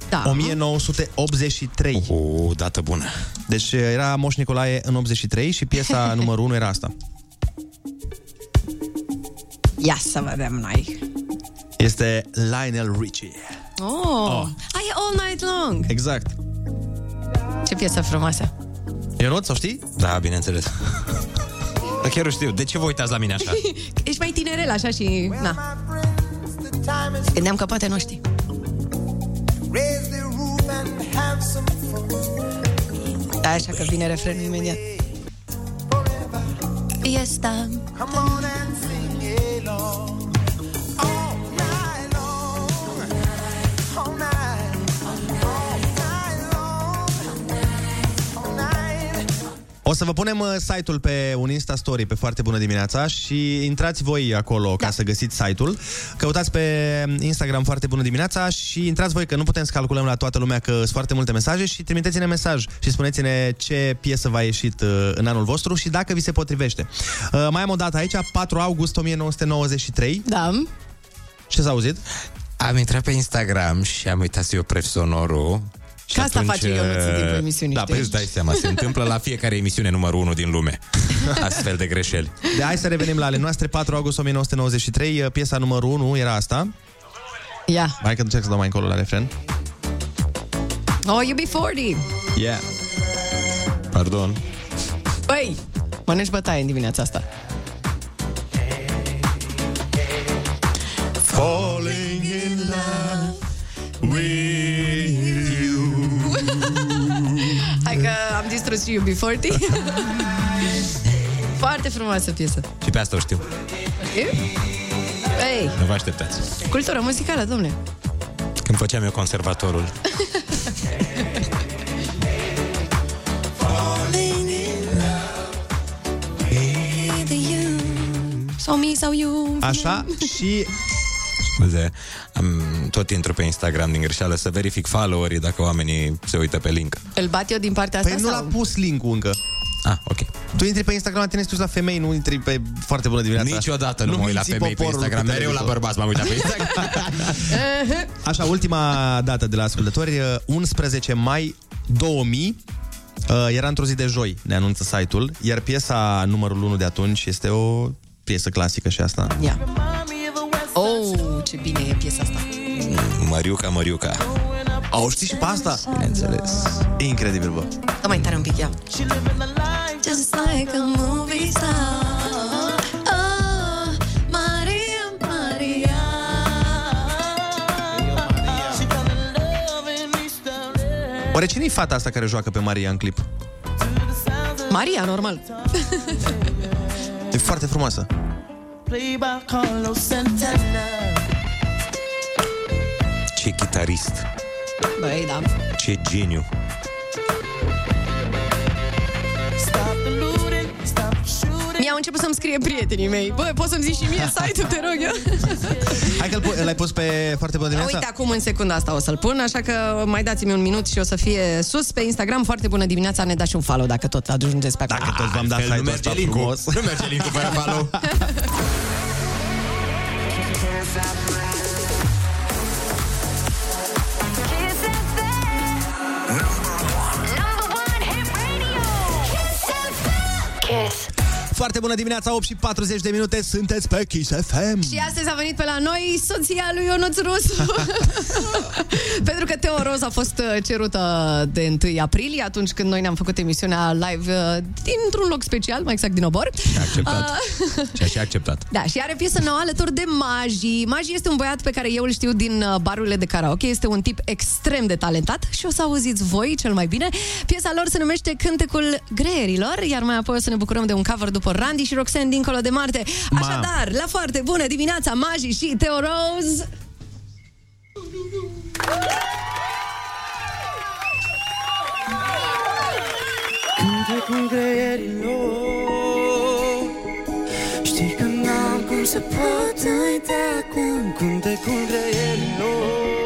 da. 1983. O dată bună. Deci uh, era Moș Nicolae în 83 și piesa [LAUGHS] numărul 1 era asta. Ia să vedem noi. Este Lionel Richie. Oh, oh. ai All Night Long. Exact. Ce piesă frumoasă. Ionut, o știi? Da, bineînțeles. [LAUGHS] Dar chiar o știu. De ce vă uitați la mine așa? [LAUGHS] Ești mai tinerel așa și... Na. Gândeam că poate nu știi. Da, așa că vine refrenul imediat. Yes, da. O să vă punem uh, site-ul pe un Insta Story pe foarte bună dimineața și intrați voi acolo da. ca să găsiți site-ul. Căutați pe Instagram foarte bună dimineața și intrați voi că nu putem să calculăm la toată lumea că sunt foarte multe mesaje și trimiteți-ne mesaj și spuneți-ne ce piesă v-a ieșit uh, în anul vostru și dacă vi se potrivește. Uh, mai am o dată aici, 4 august 1993. Da. Ce s-a auzit? Am intrat pe Instagram și am uitat să-i opresc sonorul. Și Ca asta atunci, face Ionuț în timpul uh, emisiunii, Da, știi? păi îți dai seama, se întâmplă la fiecare emisiune numărul 1 din lume. [LAUGHS] Astfel de greșeli. De hai să revenim la ale noastre, 4 august 1993, uh, piesa numărul 1 era asta. Ia. Hai că încerc să dau mai încolo la refren. Oh, you be 40. Yeah. Pardon. Băi, mănânci bătaie în dimineața asta. Falling in am distrus și UB40. Foarte frumoasă piesă. Și pe asta o știu. Ei, Nu vă așteptați. cultură muzicală, domnule. Când făceam eu conservatorul. Sau me, sau you. Așa și Scuze, am tot intru pe Instagram din greșeală să verific followerii dacă oamenii se uită pe link. Îl bat eu din partea asta Păi nu sau? l-a pus link-ul încă. Ah, ok. Tu intri pe Instagram, la tine ești la femei, nu intri pe foarte bună dimineața. Niciodată nu, mă uit la minți femei pe poporul Instagram, cu mereu la televizor. bărbați m-am uitat pe [LAUGHS] Instagram. Așa, ultima dată de la ascultători, uh, 11 mai 2000, uh, era într-o zi de joi, ne anunță site-ul, iar piesa numărul 1 de atunci este o piesă clasică și asta. Ia. Oh, ce bine e piesa asta. Măriuca, Măriuca. Au știi și pe asta? Bineînțeles. E incredibil, bă. Dă mai tare un pic, ia. Just like a movie star. Oh, Maria, Maria. Oare cine e fata asta care joacă pe Maria în clip? Maria, normal. E foarte frumoasă. Ce chitarist. Băi, da. Ce geniu. Mi-au început să-mi scrie prietenii mei. Bă, poți să-mi zici și mie site-ul, te rog eu? Hai că l-ai pus pe foarte bună dimineața? Uite, acum în secunda asta o să-l pun, așa că mai dați-mi un minut și o să fie sus pe Instagram. Foarte bună dimineața, ne dați și un follow dacă tot ajungeți pe acolo. Dacă tot v-am dat Altfel nu site-ul merge ăsta link-ul. frumos. Nu merge link-ul fără follow. [LAUGHS] Foarte bună dimineața, 8 și 40 de minute, sunteți pe Kiss FM. Și astăzi a venit pe la noi soția lui Ionuț Rusu. [LAUGHS] Pentru că Teo Roz a fost uh, cerută de 1 aprilie, atunci când noi ne-am făcut emisiunea live uh, dintr-un loc special, mai exact din Obor. A acceptat. Uh, [LAUGHS] Și așa a acceptat. Da, și are piesă nouă alături de Maji. Maji este un băiat pe care eu îl știu din uh, barurile de karaoke. Este un tip extrem de talentat și o să auziți voi cel mai bine. Piesa lor se numește Cântecul Greierilor, iar mai apoi o să ne bucurăm de un cover după Randy și Roxanne dincolo de Marte. Așadar, la foarte bună dimineața, Maji și Teo Rose! Cântecul greierilor Știi că n-am cum să pot uita acum Cântecul greierilor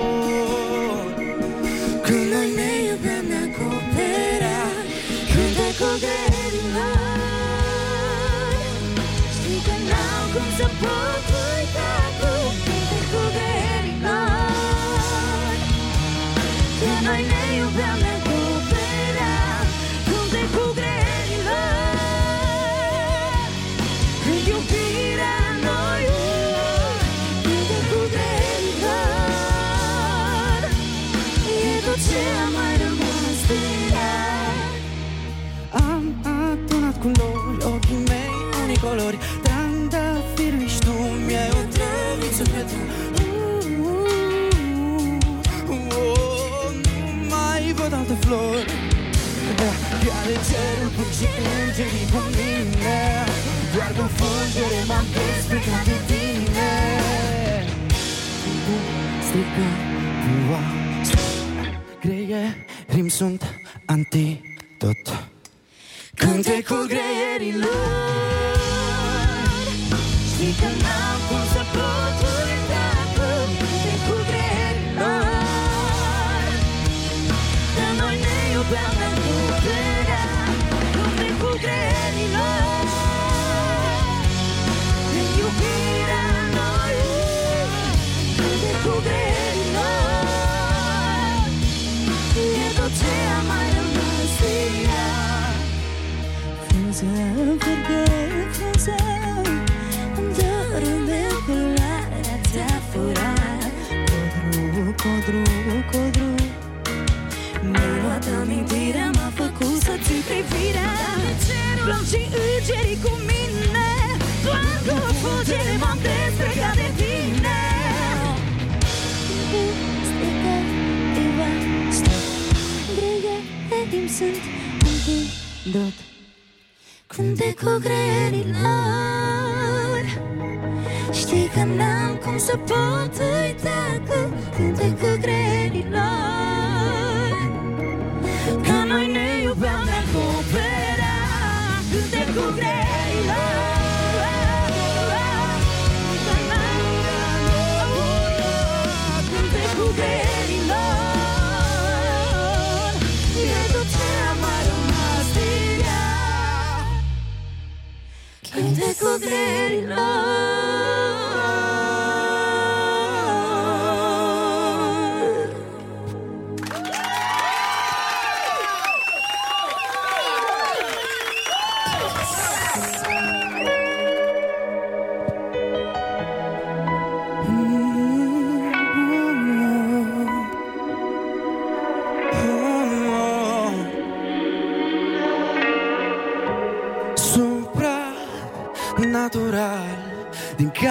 cum îngerii cu mine Doar cu fulgere m-am desprecat de tine Cu strică, ploua, greierim sunt antidot Cântecul greierilor Știi că n-am Frunză verde, frunză Îmi dorme culoarea ți-a furat Codru, codru, codru. Mi-a luat amintirea, m-a făcut să ții privirea. Cerul și îngerii cu mine Doar cu fulgere m-am desplegat de tine. Greierim sunt antidot Cântecul greierilor Știi că n-am cum să pot uita că Cântecul greierilor Că noi ne iubeam, ne acopera Cântecul greierilor Cântecul greierilor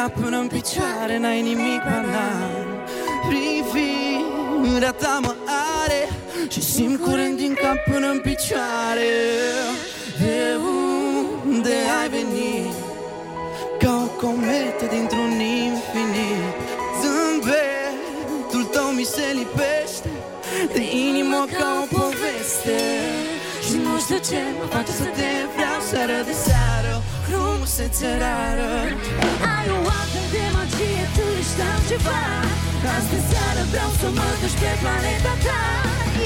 cap până în picioare N-ai nimic banal Privirea ta mă are Și simt curent din cap până în picioare. De unde ai venit? Ca o cometă dintr-un infinit. Zâmbetul tău mi se lipește De inimă ca o poveste. Și nu știu ce mă face să te vreau Seară de seară, frumusețe rară Ai o altă de magie, tu ești altceva. Astă seară vreau să mă duci pe planeta ta.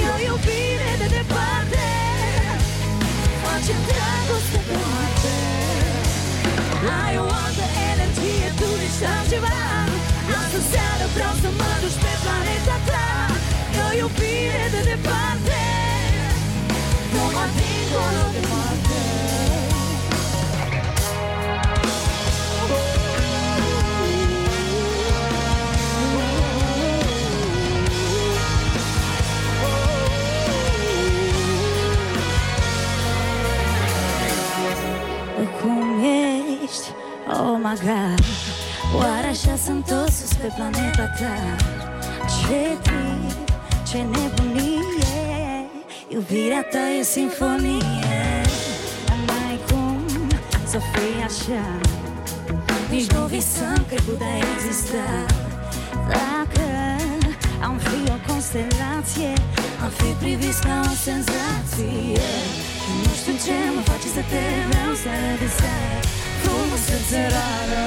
E o iubire de departe. Facem dragoste pe Marte Ai o altă energie, tu ești altceva. Astă seară vreau să mă duci pe planeta ta. E o iubire de departe. Numai dincolo de Marte my god. Oare așa sunt toți sus pe planeta ta? Ce trip, ce nebunie. Iubirea ta e simfonie. N-ai cum să fii așa. Nici nu visăm că putea exista. Dacă am fi o constelație Am fi priviți ca o senzație. Și nu știu ce mă face să te vreau seara de seară Frumusețe rară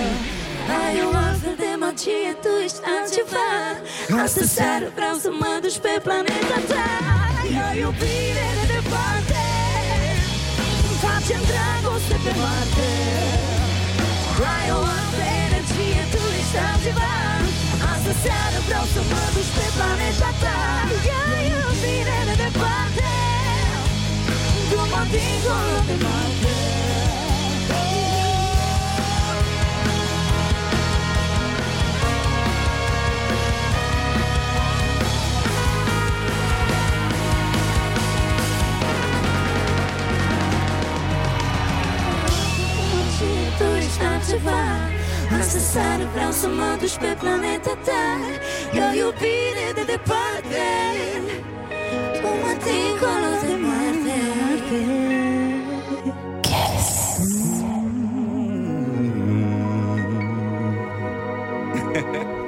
Ai o altfel de magie, tu ești altceva. Astă seară vreau să mă duci pe planeta ta. E o iubire de departe. Facem dragoste pe Marte. Ai o altă energie, tu ești altceva. Astă seară vreau să mă duci pe planeta ta. E o iubire de departe. După dincolo de Marte altceva Astă seară vreau să mă duci pe planeta ta. E o iubire de departe. Până dincolo de Marte Number [LAUGHS]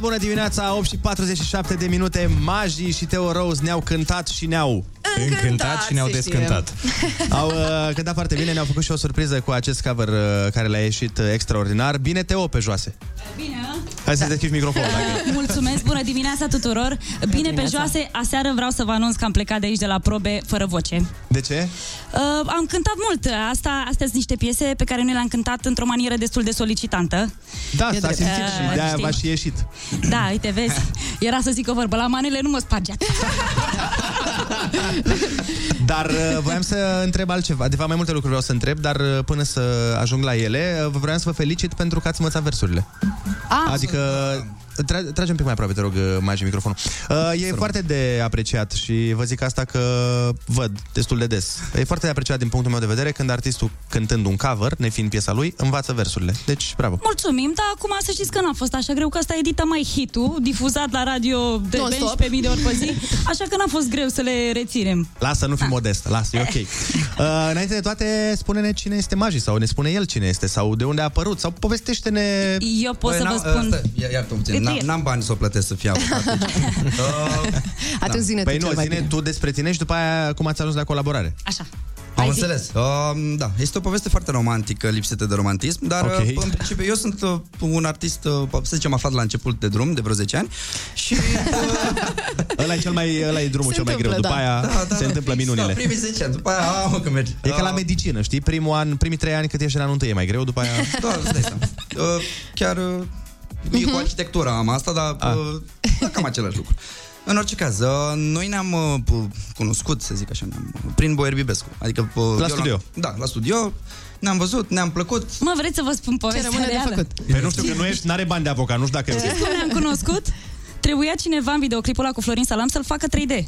bună dimineața, 8 și 47 de minute. Magii și Teo Rose ne-au cântat și ne-au Încântat și ne-au să știm. descântat. [LAUGHS] Au uh, cântat foarte bine, ne-au făcut și o surpriză cu acest cover uh, care le-a ieșit uh, extraordinar. Bine, Teo, pe joase. Bine, Hai să deschizi microfonul. Dacă... [LAUGHS] Mulțumesc, bună dimineața tuturor Bine pe joase, aseară vreau să vă anunț că am plecat de aici de la probe fără voce De ce? uh, Am cântat mult, Asta, astea sunt niște piese pe care noi le-am cântat într-o manieră destul de solicitantă Da, s-a Uh, simțit și de-aia știi? v-a și ieșit. Da, uite, vezi, era să zic o vorbă La manele nu mă spargea [LAUGHS] [LAUGHS] Dar uh, voiam să întreb altceva. De fapt, mai multe lucruri vreau să întreb, dar uh, până să ajung la ele, uh, vreau să vă felicit pentru că ați învățat versurile. Ah, Adică Tra- trage un pic mai aproape, te rog, mai microfonul. Uh, e foarte de apreciat și vă zic asta că văd destul de des. E foarte de apreciat din punctul meu de vedere când artistul cântând un cover, nefiind piesa lui, învață versurile. Deci, bravo. Mulțumim, dar acum să știți că n-a fost așa greu Că ăsta edita mai hitul Difuzat la radio de Non-stop. 11.000 de ori pe zi Așa că n-a fost greu să le reținem Lasă, nu fi modest, lasă, e ok. [LAUGHS] Uh, înainte de toate, spune-ne cine este Magi sau ne spune el cine este sau de unde a apărut sau povestește-ne... Eu pot Băi, să vă n-am- spun Asta, ia- iartă puțin, Uite, n-am, e. n-am bani să o plătesc să fie avocat. Deci, uh, Atunci zine Păi tu nu, cel mai zine bine. tu despre tine și după aia cum ați ajuns la colaborare. Așa. Am Hai zi. înțeles. Uh, da, este o poveste foarte romantică, lipsită de romantism, dar Ok. uh, în principiu eu sunt uh, un artist, uh, să zicem, aflat la început de drum, de vreo 10 ani și [LAUGHS] Ăla e, cel mai, ăla e drumul Se cel mai greu. întâmplă, După da. aia Da, da, se da, întâmplă fix, minunile. Da, primii 10 ani, după aia, a, mă, că merge. E ca la Uh, medicină, știi? Primul an, primii trei ani cât ești în anul întâi e mai greu, după aia... Da, îți dai seama. Uh, chiar uh, e cu arhitectura am asta, dar uh, da, cam același lucru. În orice caz, uh, noi ne-am uh, p- cunoscut, să zic așa, ne-am, uh, prin Boier Bibescu. Adică, uh, La eu studio. l-am- Da, la studio. Ne-am văzut, ne-am plăcut. Mă, vreți să vă spun povestea rămâne de reală? făcut? Păi nu știu că nu ești, n-are bani de avocat, nu știu dacă e ok. Știți cum ne-am cunoscut? Trebuia cineva în videoclipul ăla cu Florin Salam să-l facă 3D.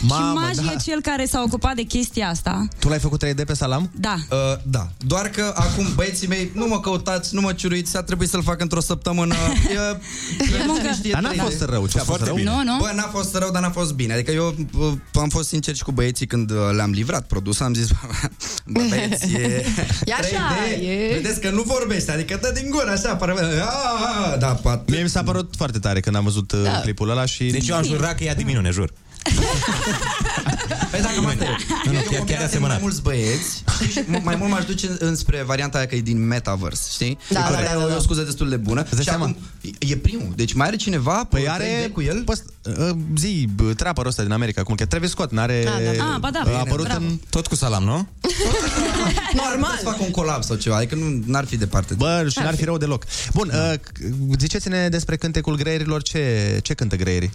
Mamă, și Magi da. e cel care s-a ocupat de chestia asta. Tu l-ai făcut 3D pe salam? Da. Uh, da, doar că acum băieții mei nu mă căutați, nu mă ciuruiți, a trebuit să-l fac într-o săptămână. [LAUGHS] E, E muncă. Dar n-a fost rău, ce a fost rău? Nu, nu. Bă, n-a fost rău, dar n-a fost bine. Adică eu uh, am fost sincer și cu băieții când uh, le-am livrat produsul, am zis, [LAUGHS] bă, băieți, e [LAUGHS] E așa, 3D, e- vedeți că nu vorbește, adică dă din gură, așa, pare, a, a, da, pat. Mie mi s-a părut foarte tare când am văzut da. Da. clipul ăla și... Deci eu am jurat că ea de minune, jur. [LAUGHS] Păi da, cam asta e. Nu, nu, Eu chiar- chiar combinație asemănat. mai mulți băieți știi, și m- mai mult m-aș duce înspre varianta aia că e din Metaverse, știi? Da, Care da, da, e o- da. o scuză destul de bună. dai Și seama? acum, e- e primul. Deci mai are cineva pe Păi are 3D cu el? Păs, uh, zi, bă, trapperul ăsta din America, cum că Travis Scott, n-are... Ah, da. Ah, ba da, a bine, apărut bravo. în... Tot cu salam, nu? [LAUGHS] Normal. Să fac un colab sau ceva, adică nu n-ar fi departe. Bă, și n-ar fi rău deloc. Bun, Da. uh, ziceți-ne despre cântecul greierilor, ce, ce cântă greierii?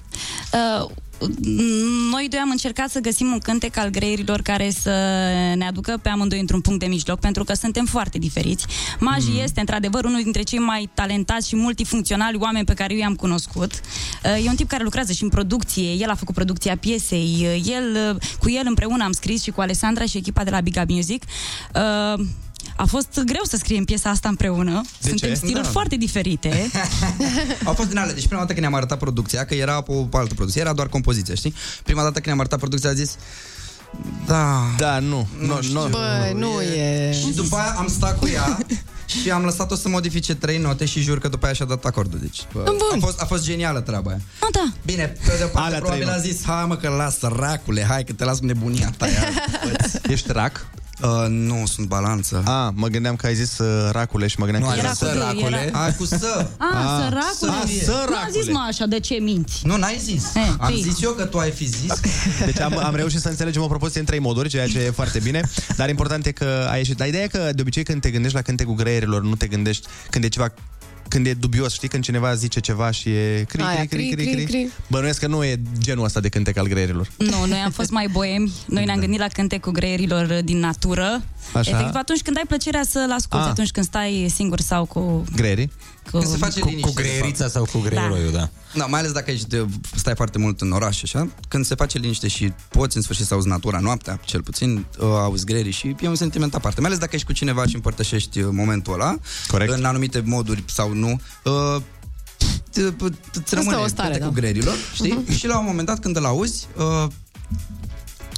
Uh, noi doi am încercat să găsim un cântec al greierilor care să ne aducă pe amândoi într-un punct de mijloc, pentru că suntem foarte diferiți. Magi Hmm. mm. este, într-adevăr, unul dintre cei mai talentați și multifuncționali oameni pe care eu i-am cunoscut. Uh, E un tip care lucrează și în producție, el a făcut producția piesei, uh, el, uh, cu el împreună am scris și cu Alessandra și echipa de la Big Up Music. Uh, A fost greu să scriem piesa asta împreună. De Suntem ce? stiluri Da. foarte diferite. [LAUGHS] Au fost din ale. Deci prima dată când ne-am arătat producția, că era o altă producție, era doar compoziția, știi? Prima dată când ne-am arătat producția a zis da. Da, nu. Nu, știu. Bă, nu e... Și după aia am stat cu ea [LAUGHS] și am lăsat-o să modifice trei note și jur că după aia și-a dat acordul. Deci, bă, a, fost, a fost genială treaba aia. Ah, da. Bine, pe de o parte, Alea probabil trei a zis, hai mă că lasă, racule, hai că te las nebunia ta. Iar. [LAUGHS] Ești rac? Uh, nu, sunt balanță. A, mă gândeam că ai zis uh, racule și mă gândeam Nu, că... era cu D, săracule. era- A, cu să. Ah, săracule. Ah, Nu a săracule. zis mă așa, de ce minți? Nu, n-ai zis. Eh, Am fii. zis eu că tu ai fi zis. Deci am, am reușit să înțelegem o propoziție în trei moduri, ceea ce e foarte bine, dar important e că ai ieșit. Dar ideea e că de obicei când te gândești la cântecul greierilor, nu te gândești când e ceva când e dubios, știi, când cineva zice ceva și e cri, Aia, cri, cri, cri, cri, cri, cri. cri. Bănuiesc că nu e genul ăsta de cântec al greierilor. Nu, noi am fost mai boemi. Noi ne-am gândit la cântecul greierilor din natură. Așa. Efectiv, atunci când ai plăcerea să-l asculti, Ah. atunci când stai singur sau cu... Greierii? cu... Când se face Cu, liniște, cu greierița de sau cu greieroiul, da. Da, mai ales dacă ești de, stai foarte mult în oraș, așa, când se face liniște și poți în sfârșit să auzi natura noaptea, cel puțin, uh, auzi greierii și e un sentiment aparte. Mai ales dacă ești cu cineva și împărtășești uh, momentul ăla, Corect. în anumite moduri sau nu, uh, te- te- îți rămâne o stare, cântecul da. greierilor, știi? Mhm. Și la un moment dat când îl auzi, uh,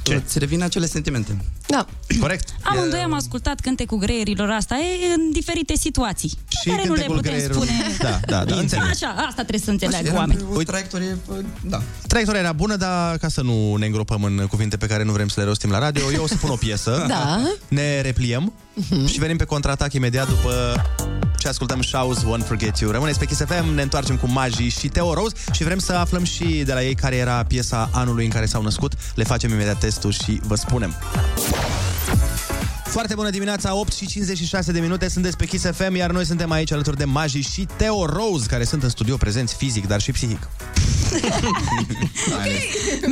Ce? Îți revine acele sentimente. Da. Corect. Amândoi am ascultat cântecul greierilor asta e în diferite situații Și pe care nu le cântecul putem greierilor. spune. Da, da, da, [LAUGHS] înțeleg. Așa, asta trebuie să înțeleagă Era oameni. o traiectorie, uh, da. Traiectoria era bună, dar ca să nu ne îngropăm în cuvinte pe care nu vrem să le rostim la radio, eu o să pun o piesă. [LAUGHS] Da. Ne repliem și venim pe contraatac imediat după ce ascultăm Shows Won't Forget You. Rămâneți pe Kiss FM, ne întoarcem cu Magi și Teo Rose și vrem să aflăm și de la ei care era piesa anului în care s-au născut. Le facem imediat testul și vă spunem. Foarte bună dimineața, 8 și 56 de minute, sunteți pe Kiss FM, iar noi suntem aici alături de Magi și Teo Rose, care sunt în studio prezenți fizic, dar și psihic. [LAUGHS]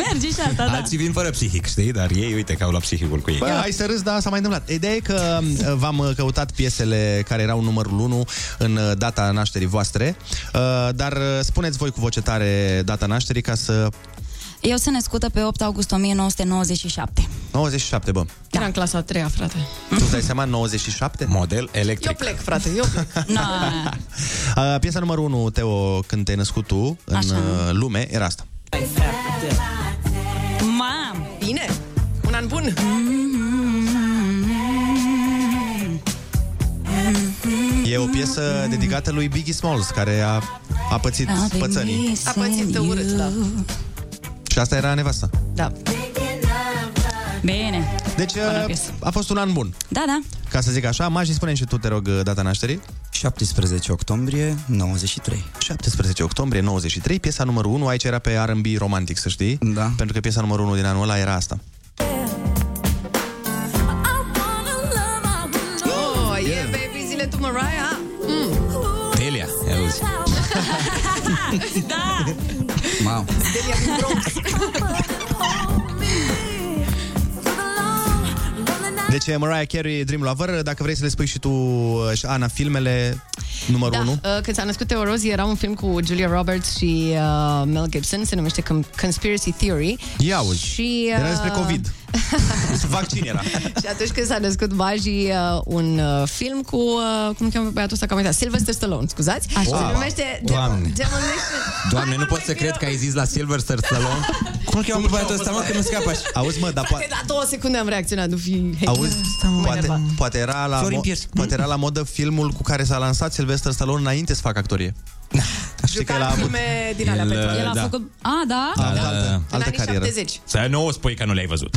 Merge și asta, da. Alții vin fără psihic, știi? Dar ei, uite că au luat psihicul cu ei. Bă, hai să râzi, dar s-a mai întâmplat. Ideea e că uh, v-am uh, căutat piesele care erau numărul 1 în uh, data nașterii voastre, uh, dar uh, spuneți voi cu voce tare data nașterii ca să... Eu sunt născută pe 8 august 1997. 97, bă. Era în clasa a treia, frate. Tu îți dai seama, 97? Model Eu electric. plec, frate, eu plec. [LAUGHS] Na, Uh, piesa numărul 1, Teo, când te-ai născut tu în Așa. uh, lume, era asta. mam! Bine, un an bun. E o piesă dedicată lui Biggie Smalls, care a, a pățit pățănii. A pățit urât, da. Și asta era nevasta. Da. Bine. Deci Bună uh, piesă. a fost un an bun. Da, da. Ca să zic așa, Magi, spune și tu, te rog, data nașterii. 17 octombrie 93. 17 octombrie 93, piesa numărul 1, aici era pe R&B romantic, să știi. Da. Pentru că piesa numărul 1 din anul ăla era asta. Oh, yeah, baby, zile tu, Mariah. Mm. Delia, ia auzi. [LAUGHS] da. Wow. Deci e Mariah Carey, Dream Lover. Dacă vrei să le spui și tu, uh, și Ana, filmele numărul Da, 1. uh, când s-a născut Teo Rose, era un film cu Julia Roberts și uh, Mel Gibson, se numește Com- Conspiracy Theory. Ia auzi. Și, uh, Era despre COVID. Vaccin era. [LAUGHS] și atunci când s-a născut Baji, uh, un uh, film cu, uh, cum îl cheamă pe băiatul ăsta, că am uitat, Sylvester Stallone, scuzați? Așa. Se Wow. numește Doamne. Demol- Demolition. Doamne, nu pot să cred că ai zis la Sylvester Stallone. Cum îl cheamă pe băiatul ăsta, mă, că nu scapă așa? Auzi, mă, dar Frate, poate... la două secunde am reacționat, nu fi... Auzi, m-ai poate, enervat. poate, era la Florin mo- Piersi. poate era la modă filmul cu care s-a lansat Sylvester Stallone înainte să facă actorie. [LAUGHS] Știi că el a Juca în avut filme din alea El, pentru El a Da. făcut... A, da? Da, altă, da, da. în altă anii carieră. 70. Să nu o spui că nu le-ai văzut.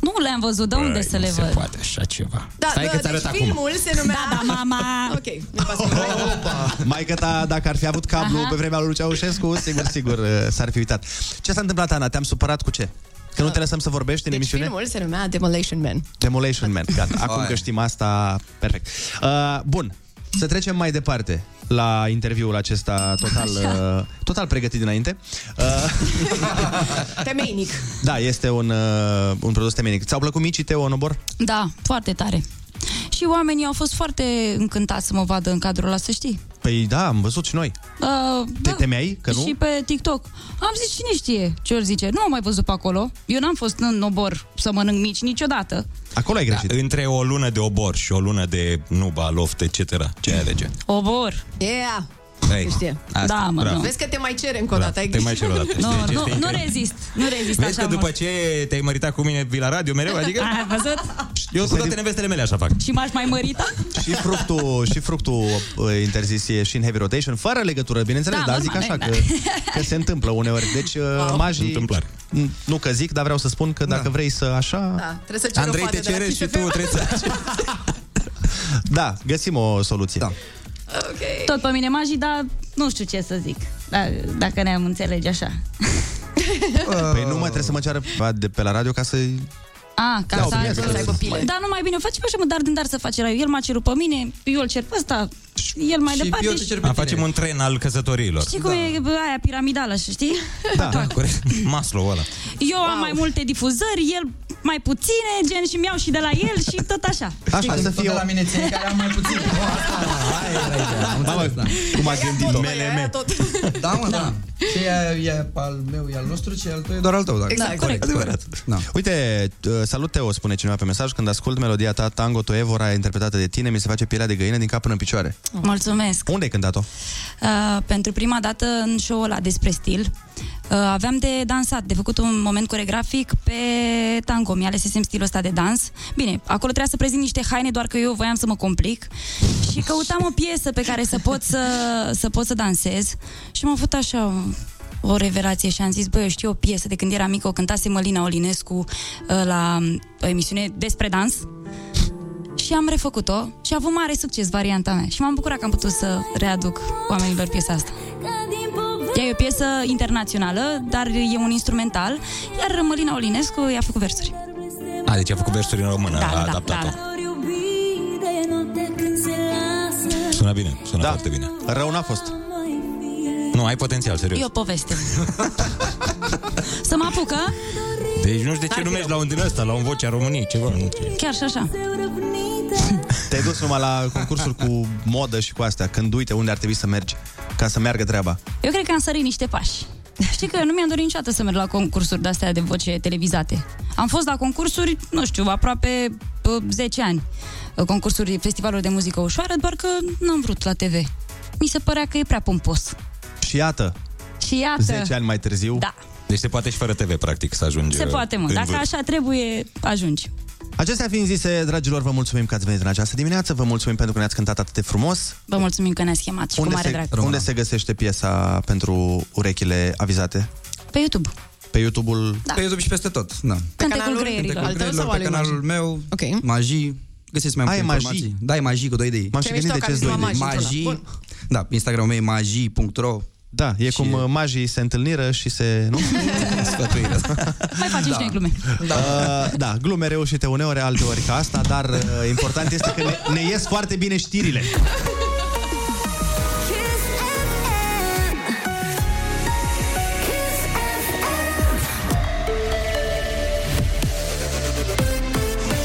Nu le-am văzut, de unde Băi, să nu le se văd? poate așa ceva. Da, Stai da, că ți deci arăt acum. filmul se numea... Da, da, mama! [LAUGHS] Ok, nu pasă. Mai că ta, dacă ar fi avut cablu Aha. pe vremea lui Ceaușescu, sigur, sigur, uh, s-ar fi uitat. Ce s-a întâmplat, Ana? Te-am supărat cu ce? Că nu te lăsăm să vorbești în Deci emisiune? filmul se numea Demolition Man. Demolition Man, gata. Acum Hai. că știm asta, perfect. Uh, bun. Să trecem mai departe la interviul acesta total, uh, total pregătit dinainte. Uh, [LAUGHS] Temeinic. da, este un, uh, un produs temeinic. Ți-au plăcut micii, Teo, în obor? Da, foarte tare. Și oamenii au fost foarte încântați să mă vadă în cadrul ăla, să știi. Păi da, am văzut și noi. Uh, Te temeai că nu? Și pe TikTok. Am zis, cine știe ce ori zice. Nu am mai văzut pe acolo. Eu n-am fost în obor să mănânc mici niciodată. Acolo ai greșit. Da, între o lună de obor și o lună de nuba, loft, etc. Ce ai alege? Obor. Yeah! Ei, știe. asta, Da, mă, bravo. nu. Vezi că te mai cere încă o dată. ai Te mai grijă. cer o dată. [LAUGHS] Nu, Deci nu, este nu incredibil. rezist. Nu rezist Vezi așa că după mult. ce te-ai măritat cu mine vii la radio mereu? [LAUGHS] Adică Ai văzut? eu cu toate nevestele mele așa fac. Și m-aș mai mărita? Și fructul, și fructul uh, interzis e și în heavy rotation, fără legătură, bineînțeles, Da, dar zic normal, așa da. că, că se întâmplă uneori. Deci, wow. magii... Întâmplare. Nu că zic, dar vreau să spun că dacă vrei să așa... Da, trebuie să ceri Andrei o fată te de la cere Kiss și tu FM. trebuie să... [LAUGHS] Da, găsim o soluție. Da. Ok. Tot pe mine magii, dar nu știu ce să zic. Da, dacă ne-am înțelege așa. [LAUGHS] Păi nu mă trebuie să mă ceară de pe la radio ca să A, ca Da, să, bine, aibă, să aibă pile. Dar nu mai bine, facem așa, mă, dar din dar să face la El m-a cerut pe mine, eu îl cer pe ăsta, el mai Și departe. eu te cer pe A, tine. facem un tren al căsătoriilor. Știi cum e bă, aia piramidală, știi? [LAUGHS] Da, corect. Maslow ăla. Eu am mai multe difuzări, el mai puține, gen și mi-au și de la el și tot așa. Așa să Tot fie de o... la mine ține care am mai puțin. Nu, [LAUGHS] asta, aia era ideea. Am înțeles, da. Cum a gândit-o. Aia tot. [LAUGHS] Da, mă, da. Ce e, e al meu, e al nostru, ce e al tău, e doar al tău. Dacă. Exact. Da, corect. Adevărat. Da. Uite, uh, salut Teo, spune cineva pe mesaj, când ascult melodia ta Tango to Evora interpretată de tine, mi se face pielea de găină din cap până în picioare. Mulțumesc. Unde ai cântat-o? Uh, pentru prima dată în show-ul ăla despre stil, uh, aveam de dansat, de făcut un moment coregrafic pe tango. Mi-alesesem stilul ăsta de dans. Bine, acolo trebuia să prezint niște haine, doar că eu voiam să mă complic și căutam o piesă pe care să pot să, să, pot să dansez și m-a făcut așa o revelație și am zis, băi, eu știu o piesă de când eram mică, o cântase Mălina Olinescu uh, la o emisiune despre dans și am refăcut-o și a avut mare succes varianta mea și m-am bucurat că am putut să readuc oamenilor piesa asta. Ea e o piesă internațională, dar e un instrumental, iar Mălina Olinescu i-a făcut versuri. A, deci a făcut versuri în română, Da, a da, adaptat-o. da, da. Sună bine, sună Da. foarte bine. Rău n-a fost. Nu, ai potențial, serios. E o poveste. să mă apucă? Deci nu știu de ce nu mergi la un din ăsta, la un vocea României, ceva, nu știu. Chiar și așa. Te-ai dus numai la concursuri cu modă și cu astea, când uite unde ar trebui să mergi, ca să meargă treaba. Eu cred că am sărit niște pași. Știi că nu mi-am dorit niciodată să merg la concursuri de-astea de voce televizate. Am fost la concursuri, nu știu, aproape uh, 10 ani. Uh, Concursuri, festivaluri de muzică ușoară, doar că n-am vrut la TV. Mi se părea că e prea pompos. Și iată, Și iată... 10 ani mai târziu, Da, Deci se poate și fără TV, practic, să ajungi se poate, mă. în Dacă vârf. așa trebuie, ajungi. Acestea fiind zise, dragilor, vă mulțumim că ați venit în această dimineață, vă mulțumim pentru că ne-ați cântat atât de frumos. Vă mulțumim că ne-ați chemat și unde, cu mare se, drag. unde se găsește piesa pentru urechile avizate? Pe YouTube. Pe YouTube-ul... Da. Pe YouTube și peste tot, da. Cântecul canalul greierilor. Cântecul Al tău greierilor, sau pe al lui canalul meu, Ok. Magi. Găsiți mai Ai, multe Magi? informații. Da, e Magi cu 2 de i. M-am și Ce gândit de mișto ce că am doi zis de la Magi. Magi. Bun. Da, Instagramul meu e magi.ro Da, e cum uh, magii se întâlniră și se... Nu? [LAUGHS] Sfătuire. Mai facem și noi glume. Da. Uh, da, glume reușite uneori, alteori ca asta, dar uh, important este că ne, ne ies foarte bine știrile.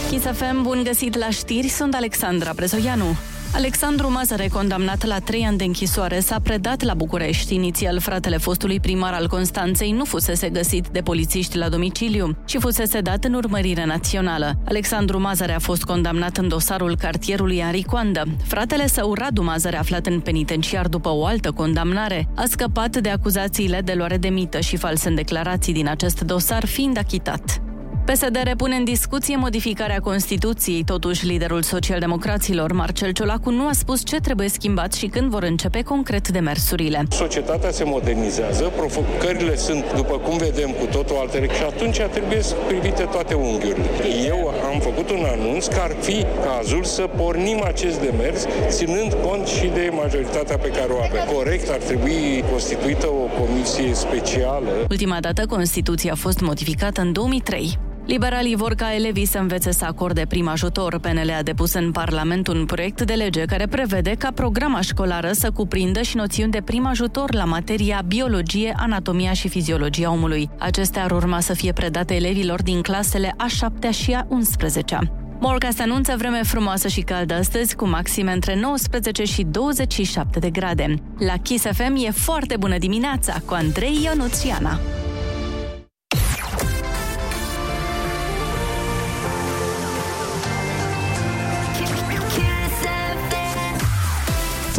Kiss FM, bun găsit la știri, sunt Alexandra Brezoianu. Alexandru Mazăre, condamnat la trei ani de închisoare, s-a predat la București. Inițial, fratele fostului primar al Constanței nu fusese găsit de polițiști la domiciliu și fusese dat în urmărire națională. Alexandru Mazăre a fost condamnat în dosarul cartierului Henri Coandă. Fratele său, Radu Mazăre, aflat în penitenciar după o altă condamnare, a scăpat de acuzațiile de luare de mită și false în declarații din acest dosar, fiind achitat. PSD repune în discuție modificarea Constituției. Totuși, liderul socialdemocraților, Marcel Ciolacu, nu a spus ce trebuie schimbat și când vor începe concret demersurile. Societatea se modernizează, provocările sunt, după cum vedem, cu totul altele și atunci trebuie să privite toate unghiurile. Eu am făcut un anunț că ar fi cazul să pornim acest demers, ținând cont și de majoritatea pe care o avem. Corect, ar trebui constituită o comisie specială Ultima dată, Constituția a fost modificată în 2003. Liberalii vor ca elevii să învețe să acorde prim ajutor. PNL a depus în Parlament un proiect de lege care prevede ca programa școlară să cuprindă și noțiuni de prim ajutor la materia biologie, anatomia și fiziologia omului. Acestea ar urma să fie predate elevilor din clasele a 7 și a 11 Morcast anunță vreme frumoasă și caldă astăzi, cu maxime între 19 și 27 de grade. La Kiss FM e foarte bună dimineața cu Andrei Ionuțiana.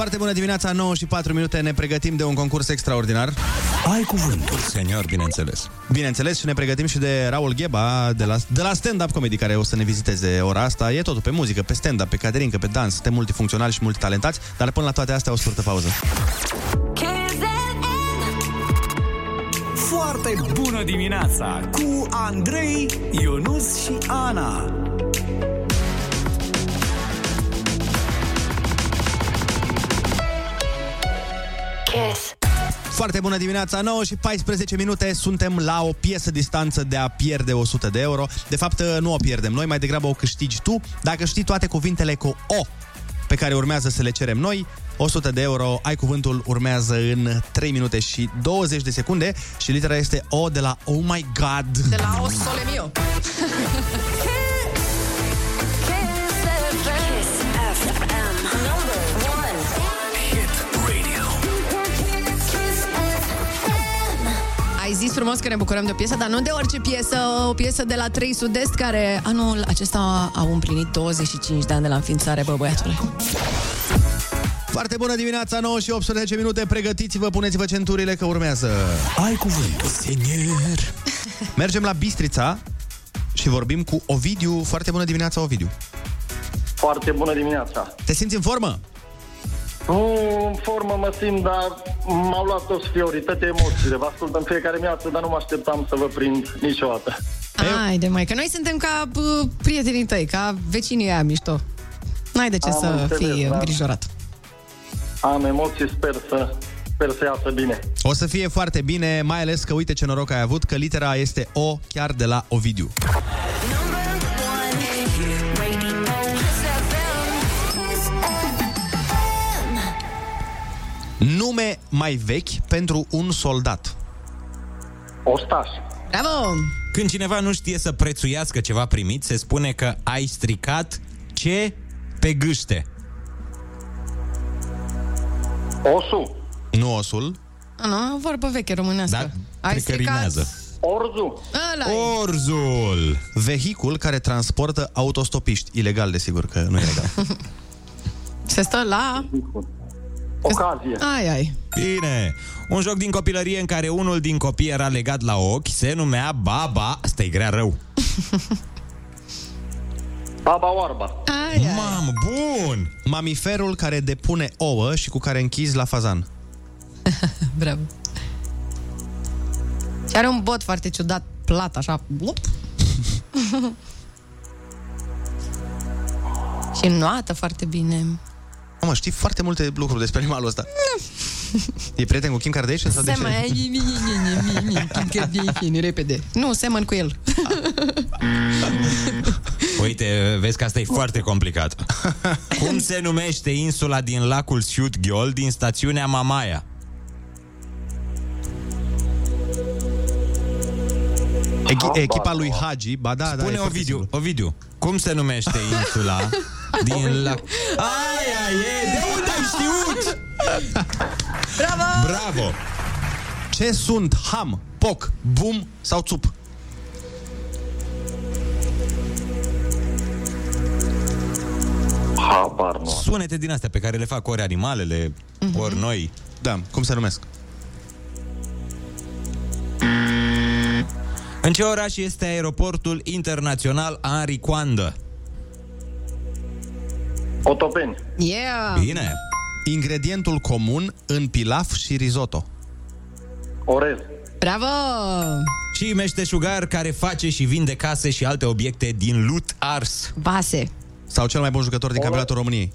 Foarte bună dimineața, 9 și 4 minute, ne pregătim de un concurs extraordinar. Ai cuvântul, senior, bineînțeles. Bineînțeles și ne pregătim și de Raul Gheba de la, de la stand-up comedy care o să ne viziteze ora asta. E totul pe muzică, pe stand-up, pe caterincă, pe dans. Suntem multifuncționali și multitalentați, dar până la toate astea o scurtă pauză. Foarte bună dimineața cu Andrei, Ionus și Ana. Kiss. Foarte bună dimineața, 9 și 14 minute, suntem la o piesă distanță de a pierde 100 de euro. De fapt, nu o pierdem noi, mai degrabă o câștigi tu. Dacă știi toate cuvintele cu O pe care urmează să le cerem noi, 100 de euro, ai cuvântul, urmează în 3 minute și 20 de secunde și litera este O de la Oh My God. De la O Sole Mio. [LAUGHS] Ai zis frumos că ne bucurăm de o piesă, dar nu de orice piesă, o piesă de la 3 Sud-Est, care anul acesta au împlinit 25 de ani de la înființare, bă, băiatule. Foarte bună dimineața, 9 și 18 minute, pregătiți-vă, puneți-vă centurile că urmează. Ai cuvântul, senior. [LAUGHS] Mergem la Bistrița și vorbim cu Ovidiu. Foarte bună dimineața, Ovidiu. Foarte bună dimineața. Te simți în formă? Nu în formă mă simt, dar m-au luat toți fiorii, toate emoțiile. Vă ascult în fiecare dimineață, dar nu mă așteptam să vă prind niciodată. Hai de mai, că noi suntem ca bă, prietenii tăi, ca vecinii aia mișto. N-ai de ce Am să înțeles, fii da. îngrijorat. Am emoții, sper să, sper să iasă bine. O să fie foarte bine, mai ales că uite ce noroc ai avut, că litera este O chiar de la Ovidiu. Nume mai vechi pentru un soldat. Ostaș. Bravo! Când cineva nu știe să prețuiască ceva primit, se spune că ai stricat ce pe gâște. Osu. Nu osul. A, nu, vorbă veche românească. Da, Ai cred că stricat... rimează. Orzu. Ăla Orzul. Vehicul care transportă autostopiști. Ilegal, desigur, că nu e legal. [LAUGHS] Se stă la... Ocazie. Ai, ai. Bine. Un joc din copilărie în care unul din copii era legat la ochi se numea Baba. Asta e grea rău. [LAUGHS] Baba Oarba. Ai, ai. Mamă, bun! Mamiferul care depune ouă și cu care închizi la fazan. [LAUGHS] Bravo. Și are un bot foarte ciudat, plat, așa. Blup. [LAUGHS] și înoată foarte bine. Mamă, știi foarte multe lucruri despre animalul ăsta. [LAUGHS] e prieten cu Kim Kardashian sau de Seamă, ce? mi, mi, mi, mi, mi, Kim Kardashian, repede. Nu, semăn cu el. [LAUGHS] Uite, vezi că asta e foarte complicat. [LAUGHS] Cum se numește insula din lacul Siut Ghiol din stațiunea Mamaia? Echi- echipa lui Hagi, ba da, da. Spune e foarte Ovidiu, simplu. Ovidiu, cum se numește insula din lac... Aia e! De unde ai știut? Bravo! Bravo! Ce sunt ham, poc, bum sau țup? Habar nu. Sunete din astea pe care le fac ori animalele, ori noi. Da, cum se numesc? În ce oraș este aeroportul internațional Henri Coandă? Otopeni. Yeah! Bine! Ingredientul comun în pilaf și risotto. Orez. Bravo! Și meșteșugar care face și vinde case și alte obiecte din lut ars. Base. Sau cel mai bun jucător din campionatul României.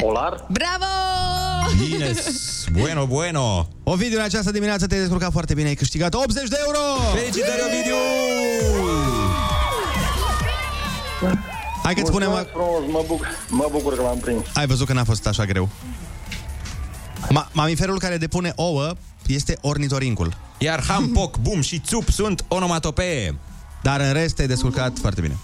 Polar. Bravo! Bine, bueno, bueno. Ovidiu, în această dimineață te-ai descurcat foarte bine, ai câștigat 80 de euro! Felicitări, Ovidiu! Hai că-ți spunem... Mulțumesc frumos, mă, bucur, mă bucur că l-am prins. Ai văzut că n-a fost așa greu. Ma- mamiferul care depune ouă este ornitorincul. Iar ham, poc, bum și țup sunt onomatopee. Dar în rest te-ai descurcat foarte bine.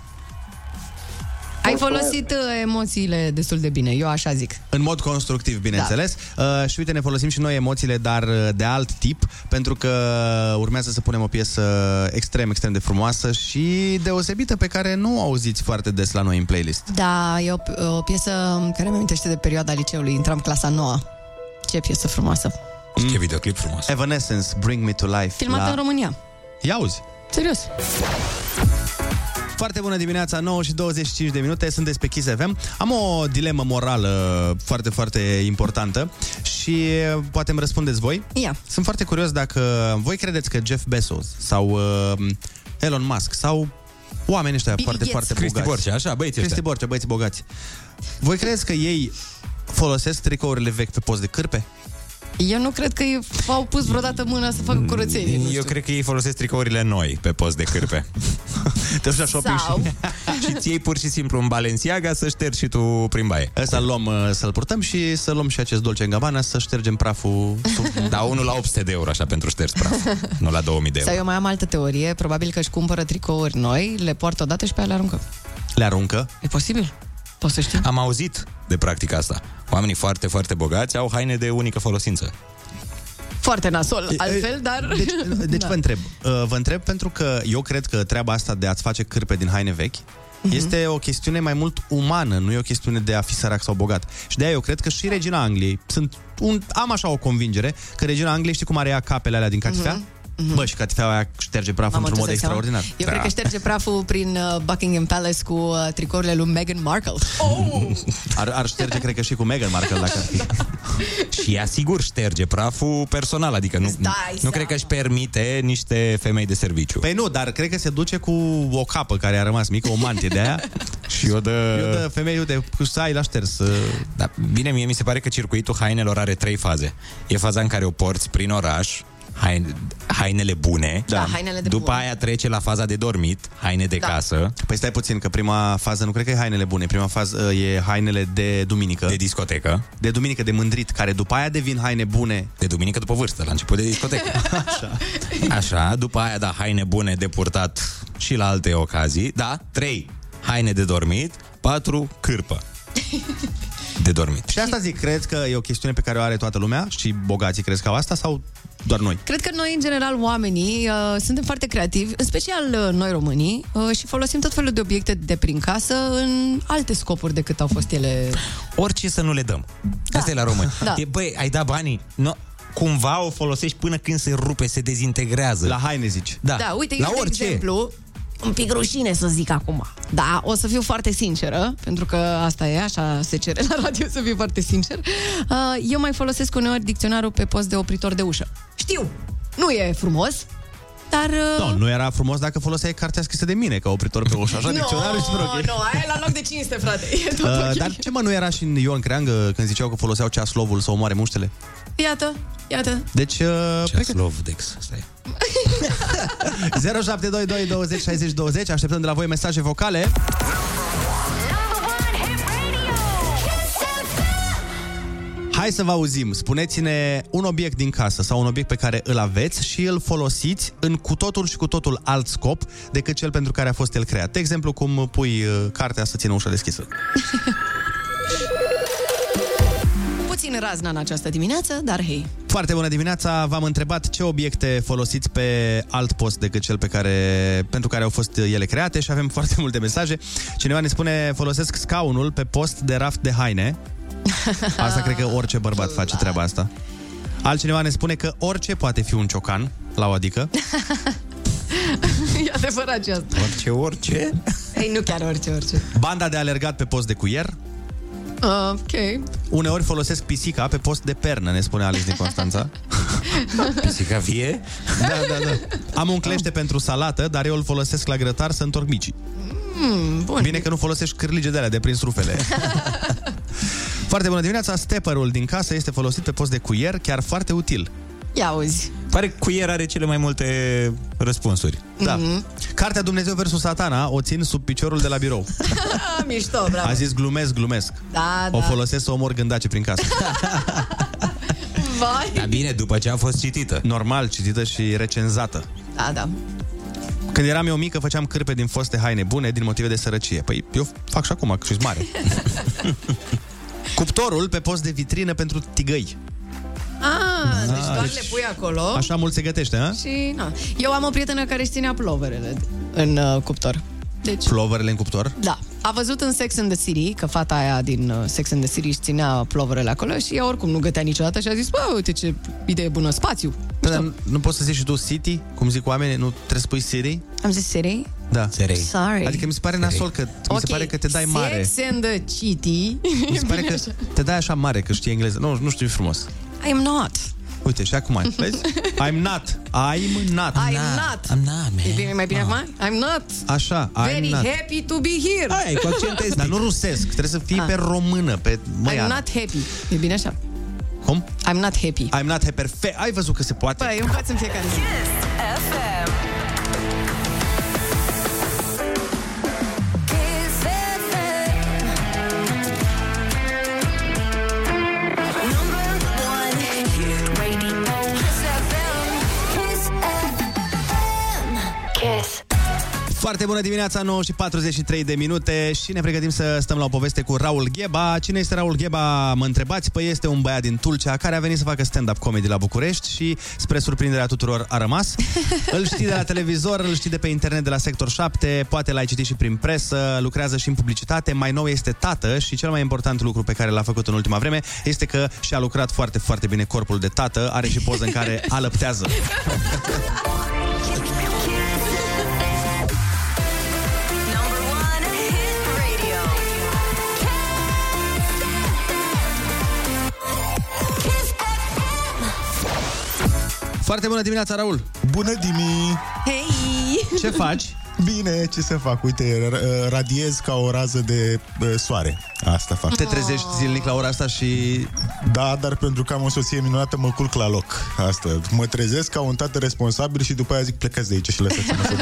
Ai folosit uh, emoțiile destul de bine, eu așa zic. În mod constructiv, bineînțeles. Da. Uh, și uite, ne folosim și noi emoțiile, dar uh, de alt tip, pentru că urmează să punem o piesă extrem, extrem de frumoasă și deosebită, pe care nu o auziți foarte des la noi în playlist. Da, e o, o piesă care mi amintește de perioada liceului. Intram clasa nouă. Ce piesă frumoasă. Ce videoclip frumos. Evanescence, Bring Me To Life. Filmată la... în România. Ia auzi. Serios. Foarte bună dimineața, 9 și 25 de minute, sunteți pe Kiss FM. Am o dilemă morală foarte, foarte importantă și poate îmi răspundeți voi. Ia. Sunt foarte curios dacă voi credeți că Jeff Bezos sau uh, Elon Musk sau oamenii ăștia Bill foarte, Gates. foarte Cristi bogați. Borcea, așa, băieții Cristi ăștia. Borcea, băieții bogați. Voi credeți că ei folosesc tricourile vechi pe post de cârpe? Eu nu cred că ei au pus vreodată mâna să facă curățenie. nu Eu știu. cred că ei folosesc tricourile noi pe post de cârpe. [LAUGHS] Te duci la shopping Sau- și... [LAUGHS] și ți iei pur și simplu un Balenciaga să ștergi și tu prin baie. Ăsta îl luăm uh, să-l purtăm și să luăm și acest Dolce Gabbana să ștergem praful sub... [LAUGHS] Da, unul la 800 de euro, așa, pentru șters praf. nu la 2000 de Sau euro. eu mai am altă teorie. Probabil că își cumpără tricouri noi, le poartă odată și pe aia le aruncă. Le aruncă? E posibil? Poți să știi? Am auzit de practica asta. Oamenii foarte, foarte bogați au haine de unică folosință. Foarte nasol, altfel, dar... Deci, deci Da. vă întreb. Uh, Vă întreb pentru că eu cred că treaba asta de a-ți face cârpe din haine vechi Mhm. este o chestiune mai mult umană, nu e o chestiune de a fi sărac sau bogat. Și de aia eu cred că și regina Angliei, sunt un, am așa o convingere, că regina Angliei știi cum are ea capele alea din catifea? Mhm. Bă, și catifeaua aia șterge praful Mamă, într-un tu mod îți dai seama? extraordinar. Eu cred că șterge praful prin uh, Buckingham Palace cu uh, tricourile lui Meghan Markle. Oh! Ar, ar șterge, cred că și cu Meghan Markle dacă ar fi. Și ea sigur șterge praful personal, adică nu, dai nu seama. cred că își permite niște femei de serviciu. Păi nu, dar cred că se duce cu o capă care a rămas mică, o mantie de aia. [LAUGHS] și o dă... Eu dă femei, uite, cu să ai la șters. uh, Da, bine, mie mi se pare că circuitul hainelor are trei faze. E faza în care o porți prin oraș, haine, hainele bune. Da, hainele de După bun. aia trece la faza de dormit, haine de Da. casă. Păi stai puțin, că prima fază nu cred că e hainele bune. Prima fază uh, e hainele de duminică. De discotecă. De duminică, de mândrit, care după aia devin haine bune. De duminică după vârstă, la început de discotecă. [LAUGHS] Așa. Așa, după aia, da, haine bune de purtat și la alte ocazii. Da, trei, haine de dormit. Patru, cârpă. De dormit. Și asta zic, crezi că e o chestiune pe care o are toată lumea și bogații crezi că au asta sau doar noi? Cred că noi, în general, oamenii, uh, suntem foarte creativi, în special uh, noi românii, uh, și folosim tot felul de obiecte de prin casă în alte scopuri decât au fost ele. Orice să nu le dăm. Da. Asta e la români. Da. E, băi, ai dat banii? No, cumva o folosești până când se rupe, se dezintegrează. La haine zici. Da, da uite, la eu, de orice. exemplu, un pic rușine să zic acum. Da, o să fiu foarte sinceră, pentru că asta e, așa se cere la radio să fiu foarte sincer. Uh, Eu mai folosesc uneori dicționarul pe post de opritor de ușă. Știu, nu e frumos, dar... uh, Nu, nu era frumos dacă foloseai cartea scrisă de mine ca opritor pe ușă. Așa, [LAUGHS] Nu, dicționarul și ok. nu, aia e la loc de cinste, frate. E tot Uh, ok. dar ce mă nu era și în Ion Creangă când ziceau că foloseau ceaslovul să omoare muștele? Iată, iată. Deci, uh, Ce slov, Dex, stai. 0722 20 60 20 Așteptăm de la voi mesaje vocale Hai să vă auzim. Spuneți-ne un obiect din casă sau un obiect pe care îl aveți și îl folosiți în cu totul și cu totul alt scop decât cel pentru care a fost el creat. De exemplu, cum pui uh, cartea să țină ușa deschisă. [LAUGHS] Puțin razna în această dimineață, dar hei. Foarte bună dimineața! V-am întrebat ce obiecte folosiți pe alt post decât cel pe care, pentru care au fost ele create și avem foarte multe mesaje. Cineva ne spune, folosesc scaunul pe post de raft de haine. Asta cred că orice bărbat face treaba asta. Altcineva ne spune că orice poate fi un ciocan, la o adică. [LAUGHS] e adevărat ce asta. Orice, orice? Ei, nu chiar orice, orice. Banda de alergat pe post de cuier. Uh, ok. Uneori folosesc pisica pe post de pernă, ne spune Alice din Constanța. [LAUGHS] Pisica vie? Da, da, da. Am un clește pentru salată, dar eu îl folosesc la grătar să întorc micii. Mm, bun. Bine că nu folosești cârlige de alea de prins rufele. [LAUGHS] foarte bună dimineața, stepperul din casă este folosit pe post de cuier, chiar foarte util. Ia auzi. Pare că cuier are cele mai multe răspunsuri. Da. Mhm. Cartea Dumnezeu versus Satana o țin sub piciorul de la birou. Ah, [LAUGHS] Mișto, bravo. A zis glumesc, glumesc. Da, O da. folosesc să omor gândace prin casă. [LAUGHS] Vai. Dar bine, după ce a fost citită. Normal, citită și recenzată. Da, da. Când eram eu mică, făceam cârpe din foste haine bune din motive de sărăcie. Păi eu fac și acum, că și mare. [LAUGHS] Cuptorul pe post de vitrină pentru tigăi. Ah, deci doar deci le pui acolo. Așa mult se gătește, ha? Și, na. Eu am o prietenă care își ținea ploverele în uh, cuptor. Deci, Ploverele în cuptor? da. A văzut în Sex and the City că fata aia din uh, Sex and the City își ținea ploverele acolo și ea oricum nu gătea niciodată și a zis, bă, uite ce idee bună, spațiu. Dar nu poți să zici și tu city, cum zic oamenii, nu trebuie să spui city? Am zis City? Da. Sorry. Adică mi se pare nasol că mi Ok, se pare că te dai mare. Sex and the City. Mi se pare că [LAUGHS] te dai așa mare că știi engleză. Nu, nu știu e frumos. I'm not. Uite, și acum ai, vezi? [LAUGHS] I'm not. I'm not. I'm not. I'm not, man. E bine, mai bine acum? I'm not. Așa, I'm Very not. happy to be here. Ai, cu accent estic. Dar nu [LAUGHS] rusesc, trebuie să fii Ah. pe română, pe I'm măiană. not happy. E bine așa? Cum? I'm not happy. I'm not happy. Perfect. Ai văzut că se poate? Păi, eu învăț în fiecare zi. FM. Foarte bună dimineața, 9 și 43 de minute și ne pregătim să stăm la o poveste cu Raul Gheba. Cine este Raul Gheba, mă întrebați? Păi este un băiat din Tulcea care a venit să facă stand-up comedy la București și, spre surprinderea tuturor, a rămas. [LAUGHS] îl știi de la televizor, îl știi de pe internet de la Sector 7, poate l-ai citit și prin presă, lucrează și în publicitate, mai nou este tată și cel mai important lucru pe care l-a făcut în ultima vreme este că și-a lucrat foarte, foarte bine corpul de tată, are și poză în care [LAUGHS] alăptează. [LAUGHS] Foarte bună dimineața, Raul! Bună dimi! Hei! Ce faci? Bine, ce să fac? Uite, r- radiez ca o rază de uh, soare. Asta fac. Te trezești zilnic la ora asta și... Da, dar pentru că am o soție minunată, mă culc la loc. Asta. Mă trezesc ca un tată responsabil și după aia zic plecați de aici și lăsați-mă să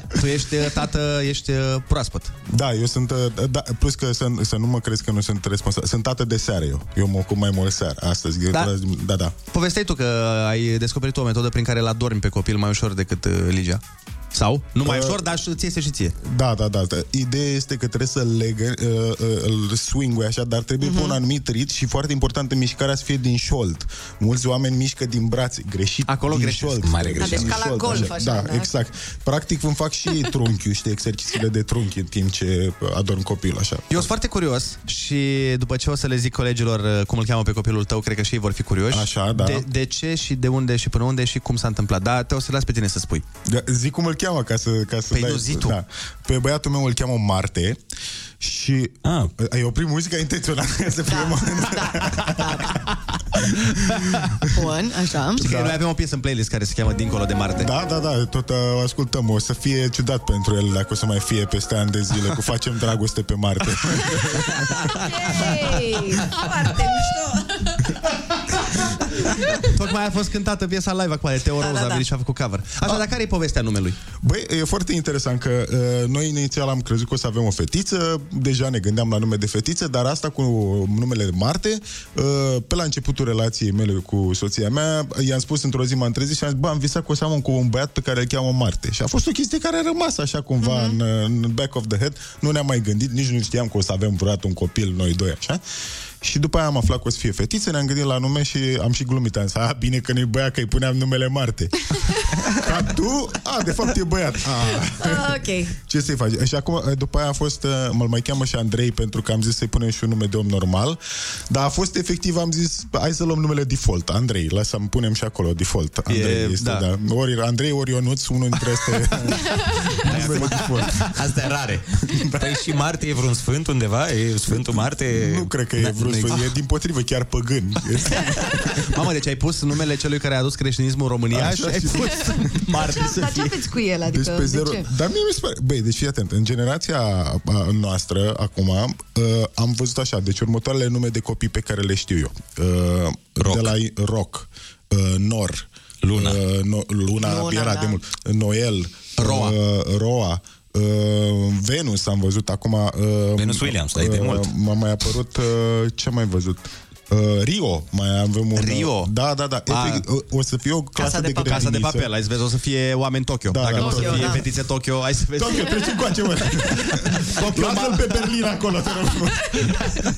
[LAUGHS] Tu ești uh, tată, ești uh, proaspăt. Da, eu sunt, uh, da, plus că să, să nu mă crezi că nu sunt responsabil. Sunt tată de seară eu. Eu mă ocup mai mult seară, astăzi. Da? Da, da. Povesteai tu că ai descoperit o metodă prin care la dormi pe copil mai ușor decât uh, Ligia. Sau? Nu mai Uh, ușor, dar și ție este și ție. Da, da, da. da. Ideea este că trebuie să legă, uh, uh, îl swing așa, dar trebuie Mhm. uh-huh. pe un anumit rit și foarte important în mișcarea să fie din șold. Mulți oameni mișcă din brațe, greșit. Acolo din greșesc. șold. Mare Din greșeală. Deci ca la șold, golf, așa, Da, da. exact. Practic îmi fac și trunchiul, știi, exercițiile de trunchi în timp ce adorm copilul, așa. Eu sunt foarte curios și după ce o să le zic colegilor uh, cum îl cheamă pe copilul tău, cred că și ei vor fi curioși. Așa, da. De, de ce și de unde și până unde și cum s-a întâmplat. Da, te o să las pe tine să spui. Da, zic cum îl cheamă ca să, ca să Păi dai... nu, zi tu. Da. Pe băiatul meu îl cheamă Marte și Ah. ai oprit muzica intenționat ca să fie Bun, așa. Știi că Da. noi avem o piesă în playlist care se cheamă Dincolo de Marte. Da, da, da, tot uh, ascultăm. O să fie ciudat pentru el dacă o să mai fie peste ani de zile cu Facem dragoste pe Marte. [LAUGHS] Hey, foarte mișto. [LAUGHS] [LAUGHS] Tocmai a fost cântată piesa live acum de Teo Da, Roza, da, a da. venit și a făcut cover. Așa, dar care e povestea numelui? Băi, e foarte interesant că uh, noi inițial am crezut că o să avem o fetiță, deja ne gândeam la nume de fetiță, dar asta cu numele Marte, uh, pe la începutul relației mele cu soția mea, i-am spus într-o zi, m-am trezit și am zis, bă, am visat că o să am un, cu un băiat pe care îl cheamă Marte. Și a fost o chestie care a rămas așa cumva Mhm. mm-hmm. în, în back of the head. Nu ne-am mai gândit, nici nu știam că o să avem vreodată un copil, noi doi, așa. Și după aia am aflat că o să fie fetiță, ne-am gândit la nume și am și glumit. Am zis, a, bine că nu-i băiat, că îi puneam numele Marte. [LAUGHS] Ca tu, a, de fapt e băiat. A. Ok. Ce să-i faci? Și acum, după aia a fost, uh, mă mai cheamă și Andrei, pentru că am zis să-i punem și un nume de om normal, dar a fost efectiv, am zis, hai să luăm numele default, Andrei, lasă-mi punem și acolo default. Andrei E- este, da. da. Ori Andrei, ori Ionuț, unul dintre astea. [LAUGHS] numele default. Asta e rare. [LAUGHS] Păi și Marte e vreun sfânt undeva? E Sfântul Marte? Nu cred că e vreo Nu e din potrivă chiar păgân. Este- [LAUGHS] Mamă, deci ai pus numele celui care a adus creștinismul în România Așa și ai și- pus [LAUGHS] Marte Dar să dar ce fie. aveți cu el? Adică, Deci pe de zero. ce? Dar mie mi se pare... Băi, deci fii atent. În generația a, noastră, acum, uh, am văzut așa. Deci următoarele nume de copii pe care le știu eu. Uh, Rock. De la rock. uh, Nor, Luna, uh, no, Luna, Luna, era da. de mult, Noel, Roa, uh, Roa uh, Venus am văzut acum. Uh, Venus Williams, dar e de mult. M-a mai apărut, uh, ce am mai văzut? Uh, Rio, mai avem un... Rio? Da, da, da. A. Efect, uh, o să fie o clasă Casa de, de, papel. Casa de grădiniță. papel, ai să vezi, o să fie oameni Tokyo. Da, Dacă da, nu o să Tokyo, fie da. fetițe Tokyo, hai să vezi. Tokyo, treci încoace, mă. [LAUGHS] Tokyo, Lasă-l pe Berlin acolo, te rog.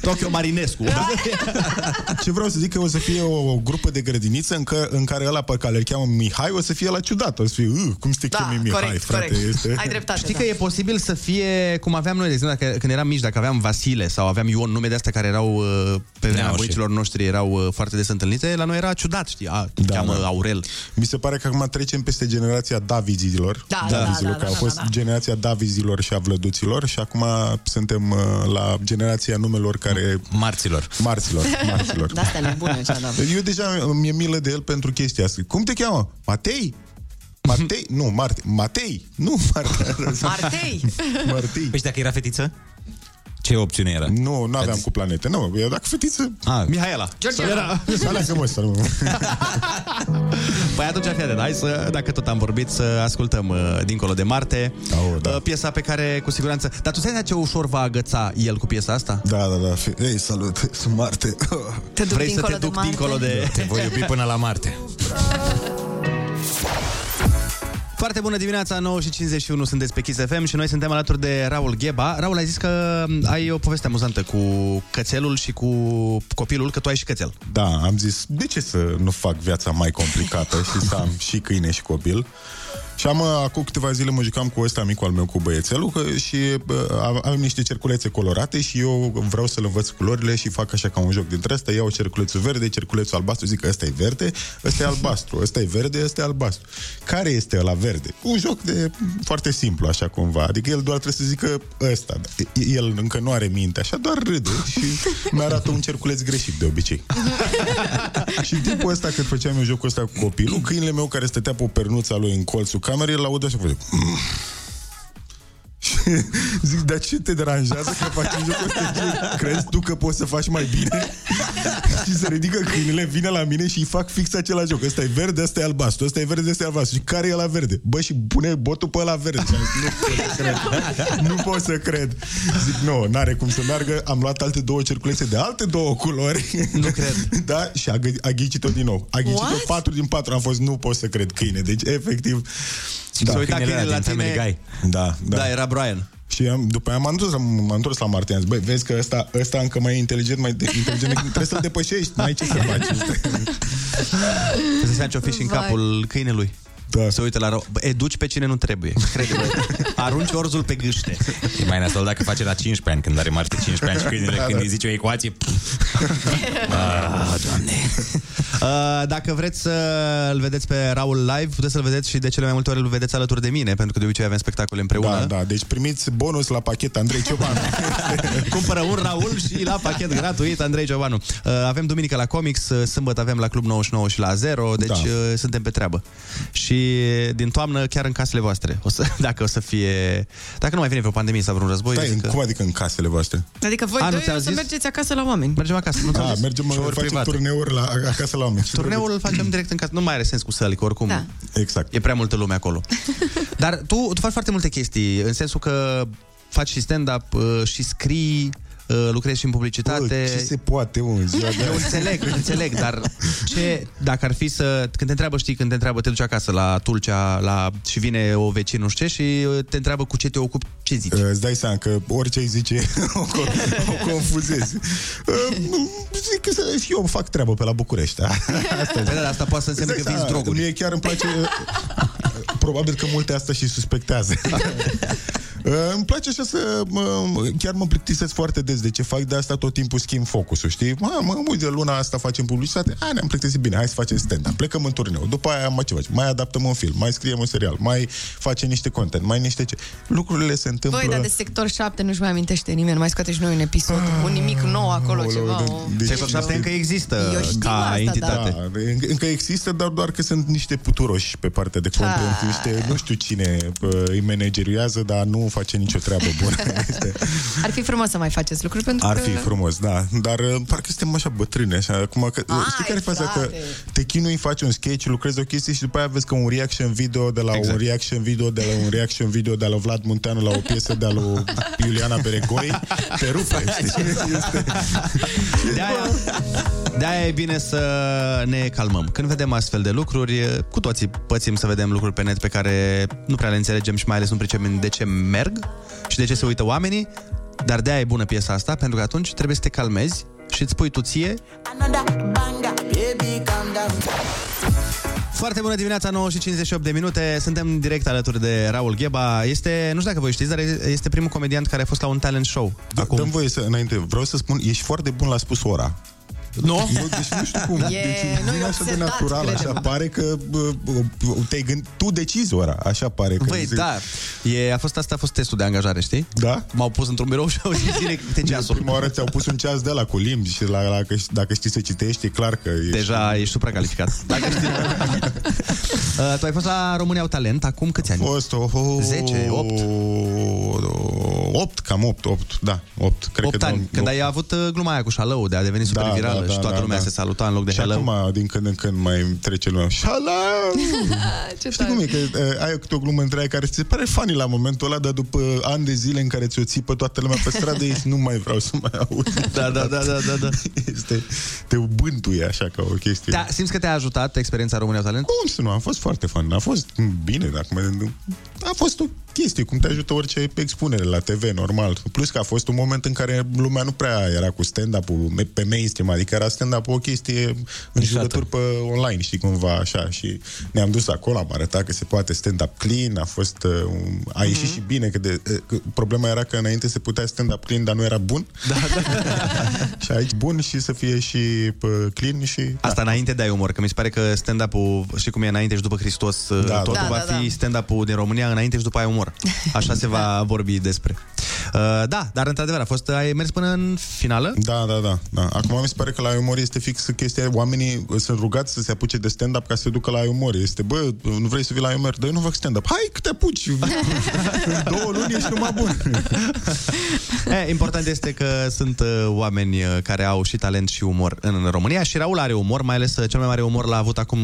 Tokyo Marinescu. Da. Ce vreau să zic că o să fie o, o grupă de grădiniță în, că, în care ăla pe care îl cheamă Mihai o să fie la ciudat. O să fie, "Uh, cum să te Da, chemi Mihai, corect, frate? corect. Este... Ai dreptate. Știi da. că e posibil să fie cum aveam noi, de exemplu, dacă, când eram mici, dacă aveam Vasile sau aveam Ion, nume de astea care erau uh, pe vremea Neaușe. bunicilor noștri erau uh, foarte des întâlnite, la noi era ciudat, știi? A, te Da, cheamă da. Aurel. Mi se pare că acum trecem peste generația Davizilor. Da, da, Davizilor, da, da, că au da, fost da, da. generația Davizilor și a Vlăduților și acum suntem uh, la generația numelor care... Marților. Marților, marților. [LAUGHS] Da, asta nebune, cea, da. Eu deja mi-e milă de el pentru chestia asta. Cum te cheamă? Matei? Matei? Nu, Marte. Matei? Nu, Marte. Martei! [LAUGHS] Martei. Păi și dacă era fetiță? Ce opțiune era? Nu, nu aveam cu planete. Nu, eu dacă fetiță... Ah, Mihaela. Georgiana. Era... Să aleagă, mă, să nu... [LAUGHS] Păi atunci, fii atent, hai să, dacă tot am vorbit, să ascultăm uh, Dincolo de Marte, Oh, da. uh, piesa pe care, cu siguranță... Dar tu stai ce ușor va agăța el cu piesa asta? Da, da, da. Fi- Ei, salut, sunt Marte. [LAUGHS] Te duc Vrei să dincolo te de duc Marte? dincolo de... Te voi iubi până la Marte. [LAUGHS] Foarte bună dimineața, 9 și 51 sunteți pe Kiss FM și noi suntem alături de Raul Gheba. Raul, ai zis că ai o poveste amuzantă cu cățelul și cu copilul, că tu ai și cățel. Da, am zis, de ce să nu fac viața mai complicată și să am și câine și copil? Și am, uh, acum câteva zile mă jucam cu ăsta micul al meu, cu băiețelul, că, și uh, avem niște cerculețe colorate și eu vreau să-l învăț culorile și fac așa ca un joc dintre astea, iau cerculețul verde, cerculețul albastru, zic că ăsta e verde, ăsta e albastru, ăsta e verde, ăsta e albastru. Care este ăla verde? Un joc de foarte simplu, așa cumva. Adică el doar trebuie să zică ăsta. El încă nu are minte, așa doar râde și mi-arată un cerculeț greșit de obicei. [LAUGHS] și în timpul ăsta, când făceam eu jocul ăsta cu copilul, câinele meu care stătea pe o pernuța lui în colțul camerei, el audă și face... "Mm." Și [LAUGHS] zic, dar ce te deranjează că facem jocul ăsta? Crezi tu că poți să faci mai bine? [LAUGHS] și se ridică câinele, vine la mine și îi fac fix același joc. Ăsta e verde, ăsta e albastru, ăsta e verde, ăsta e albastru. Și care e la verde? Bă, și pune botul pe la verde. Și am zis, nu pot să cred. [LAUGHS] Nu pot să cred. Zic, nu, n-are cum să meargă. Am luat alte două cerculețe de alte două culori. Nu cred. da, și a, gă- a ghicit-o din nou. A ghicit-o What? 4 din 4. Am fost, nu pot să cred câine. Deci, efectiv... Da, se uita câinele câinele ăla la din tine. Family Guy. Da, da. Da, era Brian. Și am, după aia m-am dus, m-am întors la Martin. Am zis, băi, vezi că ăsta, ăsta încă mai e inteligent, mai de, inteligent, trebuie să-l depășești, n-ai ce să faci. Să se ce-o fi și în Vai. capul câinelui. Da. Se uită la rău. Bă, educi pe cine nu trebuie. Crede-mă. [LAUGHS] Arunci orzul pe gâște. E mai nasol dacă face la 15 ani, când are Marte 15 ani și câinele, când îi zice o ecuație. [LAUGHS] ah, doamne. Uh, dacă vreți să îl vedeți pe Raul live, puteți să-l vedeți și de cele mai multe ori îl vedeți alături de mine, pentru că de obicei avem spectacole împreună. Da, da, deci primiți bonus la pachet Andrei Ciobanu. [LAUGHS] Cumpără un Raul și la pachet gratuit Andrei Giovanu. Uh, avem duminică la Comics, uh, sâmbătă avem la Club 99 și la Zero, deci Da. uh, suntem pe treabă. Și din toamnă chiar în casele voastre. O să, [LAUGHS] dacă o să fie... Dacă nu mai vine pe o pandemie sau vreun război, Stai, zic că... cum adică în casele voastre? Adică voi A, nu doi ți-am o să zis? mergeți acasă la oameni. Mergem acasă, nu ți-am Da, zis? mergem, Show-uri facem private. turneuri la, acasă la oameni. Turneul îl facem direct în casă. Nu mai are sens cu săli, că oricum Da. Exact. e prea multă lume acolo. Dar tu, tu faci foarte multe chestii, în sensul că faci și stand-up uh, și scrii, uh, lucrezi și în publicitate. Bă, ce se poate, mă, în ziua de Eu azi? înțeleg, [LAUGHS] înțeleg, dar ce, dacă ar fi să, când te întreabă, știi, când te întreabă, te duci acasă la Tulcea la, și vine o vecină, nu știu ce, și uh, te întreabă cu ce te ocupi, ce zici? Uh, Îți dai seama că orice îi zice [LAUGHS] o, co- o confuzezi. [LAUGHS] Uh, Zic că să- eu fac treabă pe la București. Asta, Păi da, asta poate să însemne Îți că dai vinzi seama, droguri. Mie chiar îmi place Probabil că multe asta și suspectează Uh, Îmi place așa să mă, Chiar mă plictisesc foarte des De ce fac de asta tot timpul schimb focusul Știi? Mă, mă, uite, luna asta facem publicitate A, ne-am plictisit bine, hai să facem stand-up Plecăm în turneu, după aia mai ce faci? Mai adaptăm un film, mai scriem un serial Mai facem niște content, mai niște ce Lucrurile se întâmplă Băi, dar de sector 7 nu-și mai amintește nimeni. Nu mai scoate și noi un episod. Un nimic nou acolo, Aoleu, ceva. de- o- deci- Sector 7 încă există Eu știu ca asta, entitate. Da, încă- încă există, dar doar că sunt niște puturoși pe partea de content, Ah. niște, nu știu cine uh, îi manageriază, dar nu face nicio treabă bună. [LAUGHS] Este... Ar fi frumos să mai faceți lucruri pentru Ar că... fi frumos, da. Dar uh, parcă suntem așa bătrâni, așa. Acum, că, Ai, știi care e faza? Că frate. te chinui, faci un sketch, lucrezi o chestie și după aia vezi că un reaction video de la exact. un reaction video de la un reaction video de la Vlad Munteanu la o piesă de la lui Iuliana Beregoi, te rupe, știi? [LAUGHS] Este... De-aia, de-aia e bine să ne calmăm. Când vedem astfel de lucruri, cu toții pățim să vedem lucruri pe net pe care nu prea le înțelegem și mai ales nu pricepem de ce merg și de ce se uită oamenii, dar de-aia e bună piesa asta, pentru că atunci trebuie să te calmezi și îți spui tu ție Foarte bună dimineața, 9 și 58 de minute. Suntem direct alături de Raul Gheba. Este, nu știu dacă voi știți, dar este primul comediant care a fost la un talent show. Acum. Dăm voie să, înainte, vreau să spun, ești foarte bun la spus ora. Nu? Eu, deci nu știu cum. [LAUGHS] E- deci, nu, e vine așa de obsedat, natural, crede-mă. așa pare că bă, bă, te gând, tu decizi ora, așa pare. Că Băi, da, e, a fost asta a fost testul de angajare, știi? Da? M-au pus într-un birou [LAUGHS] și au zis zile câte ceasul. Prima oară ți-au pus un ceas de la cu limbi și la, la, dacă știi să citești, e clar că ești... Deja ești supracalificat. [LAUGHS] Dacă știi. uh, tu ai fost la România au talent acum câți ani? fost oh, oh, 10, 8? 8, cam 8, 8, da, 8. Cred 8 că ani, domn- când ai avut uh, gluma aia cu șalău de a deveni super Da, virală da, da, și toată da, lumea da. se saluta în loc de și șalău. acum, din când în când, mai trece lumea. Șalău! [LAUGHS] Ce Știi cum e? Că uh, ai câte o glumă între aia care ți se pare funny la momentul ăla, dar după ani de zile în care ți-o țipă toată lumea pe stradă, ești, nu mai vreau să mai aud. [LAUGHS] Da, da, da, da, da, da. Este, te bântuie așa ca o chestie. Da, simți că te-a ajutat experiența România au talent? Cum să nu? A fost foarte fun. A fost bine, dacă mă gândesc. A fost o chestie, cum te ajută orice expunere la TV, normal. Plus că a fost un moment în care lumea nu prea era cu stand-up-ul pe mainstream, adică era stand-up o chestie în jurături pe online, știi, cumva așa. Și ne-am dus acolo, am arătat că se poate stand-up clean, a fost... uh, un- A ieșit și bine, că, de, uh, că problema era că înainte se putea stand-up clean, dar nu era bun. Da, da. [LAUGHS] și aici bun și să fie și uh, clean și... Asta înainte de ai umor, că mi se pare că stand-up-ul, știi cum e înainte și după Hristos, da, totul da. va Da, da, fi da. stand-up-ul din România înainte și după ai umor. Așa se va vorbi despre. Uh, da, dar într-adevăr a fost, ai mers până în finală? Da, da, da, da. Acum mi se pare că la umor este fix chestia, oamenii sunt rugați să se apuce de stand-up ca să se ducă la umor. Este, bă, nu vrei să vii la umor? Dar eu nu fac stand-up. Hai că te apuci! în [LAUGHS] două luni ești numai bun. [LAUGHS] E, important este că sunt uh, oameni uh, care au și talent și umor în România și Raul are umor, mai ales uh, cel mai mare umor l-a avut acum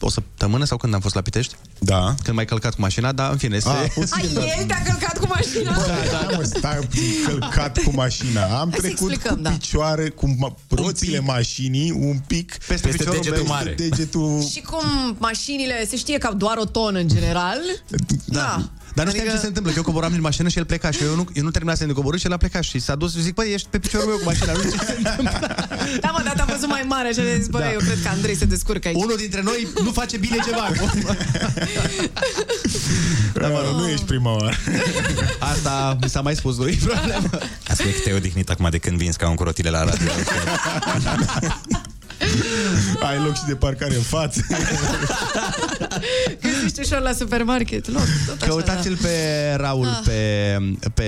o săptămână sau când am fost la Pitești? Da. Când m-ai călcat cu mașina, dar în fine. Se... A, posibil, Ai, el te-a călcat cu mașina? Da, da, mă, stai puțin, călcat cu mașina. Am Hai să trecut explicăm, cu da. picioare, cu ma- roțile mașinii, un pic Peste piciorul degetul meu. mare. Degetul... Și cum mașinile, se știe că au doar o tonă în general. Da. Dar nu știam ce se întâmplă, că eu coboram din mașină și el pleca și eu nu, eu nu terminasem de coborât și el a plecat și s-a dus și zic, băi, ești pe piciorul meu cu mașina, nu știu ce se întâmplă. Da, mă, dar te-am văzut mai mare și am zis, băi, Da. eu cred că Andrei se descurcă aici. Unul dintre noi nu face bine ceva. [LAUGHS] Da, mă, rog, nu ești prima oară. Asta mi s-a mai spus, nu e [LAUGHS] problemă. Asta e că te-ai odihnit acum de când vinzi ca un crotile la radio. [LAUGHS] [LAUGHS] Ai loc și de parcare în față. Găsești ușor la supermarket. Loc, tot așa, Căutați-l pe Raul Ah. pe, pe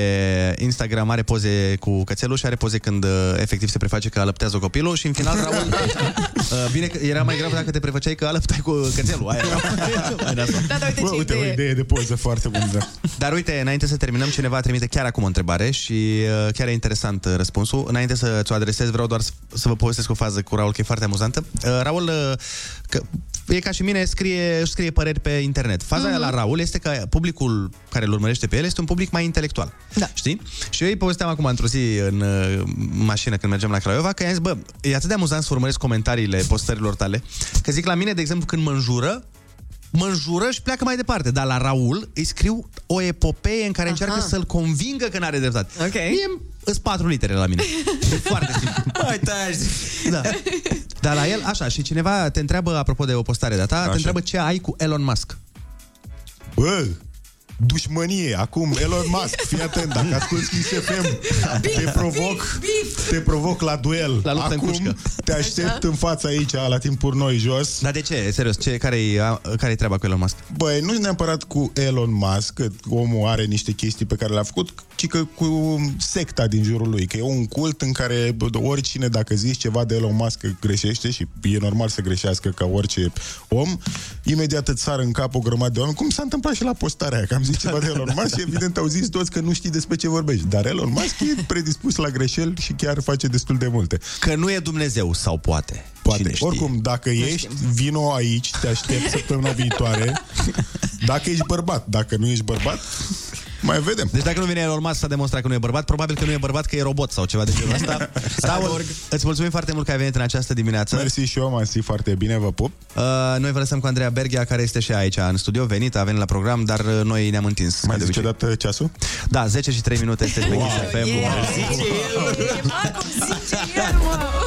Instagram, are poze cu cățelul și are poze când uh, efectiv se preface că alăptează copilul și în final [LAUGHS] Raul... uh, bine, că era mai grav dacă te prefăceai că alăptai cu cățelul. Aia era [LAUGHS] mai nasol. Da, da, uite Bă, ce uite, o idee. idee de poză foarte bună. Da. Dar uite, înainte să terminăm, cineva trimite chiar acum o întrebare și uh, chiar e interesant uh, răspunsul. Înainte să ți-o adresez, vreau doar să, să vă povestesc o fază cu Raul, că e foarte amuzantă. Uh, Raul, uh, că, e ca și mine, scrie, își scrie păreri pe internet. Faza mm-hmm. aia la Raul este că publicul care îl urmărește pe el este un public mai intelectual. Da. Știi? Și eu îi povesteam acum într-o zi în uh, mașină când mergeam la Craiova, că i-am zis, bă, e atât de amuzant să urmăresc comentariile postărilor tale, că zic la mine, de exemplu, când mă înjură, mă înjură și pleacă mai departe. Dar la Raul îi scriu o epopee în care Aha. încearcă să-l convingă că n-are dreptate. Ok. Mie îs patru litere la mine. E foarte simplu. [LAUGHS] Mai taci. Da. Dar la el, așa, și cineva te întreabă, apropo de o postare de-a ta, Așa. te întreabă ce ai cu Elon Musk. Bă, dușmănie, acum Elon Musk, fii atent, dacă asculti Kiss FM, te provoc, te provoc la duel. La luptă în acum cușcă. te aștept în fața aici, la timpuri noi jos. Dar de ce? Serios, ce, care-i, a- care-i treaba cu Elon Musk? Băi, nu neapărat cu Elon Musk, că omul are niște chestii pe care le-a făcut, ci că cu secta din jurul lui, că e un cult în care bă, oricine, dacă zici ceva de Elon Musk, că greșește și e normal să greșească ca orice om, imediat îți sar în cap o grămadă de oameni, cum s-a întâmplat și la postarea aia, că am zis ceva de Elon Musk și evident au zis toți că nu știi despre ce vorbești. Dar Elon Musk e predispus la greșeli și chiar face destul de multe. Că nu e Dumnezeu sau poate. Poate. Oricum, dacă ești, vino aici, te aștept săptămâna viitoare. [LAUGHS] Dacă ești bărbat. Dacă nu ești bărbat, mai vedem. Deci dacă nu vine Elon Musk să demonstra că nu e bărbat, probabil că nu e bărbat, că e robot sau ceva de genul ăsta. [LAUGHS] Saul, îți mulțumim foarte mult că ai venit în această dimineață. Mersi și eu, m-am simțit foarte bine, vă pup. Uh, noi vă lăsăm cu Andreea Berghia, care este și aici în studio, venit, a venit la program, dar uh, noi ne-am întins. Mai ca de zice obicei. odată ceasul? Da, 10 și 3 minute este pe Wow. Kiss FM. Yeah. Mersi. Zice el, cum zice el,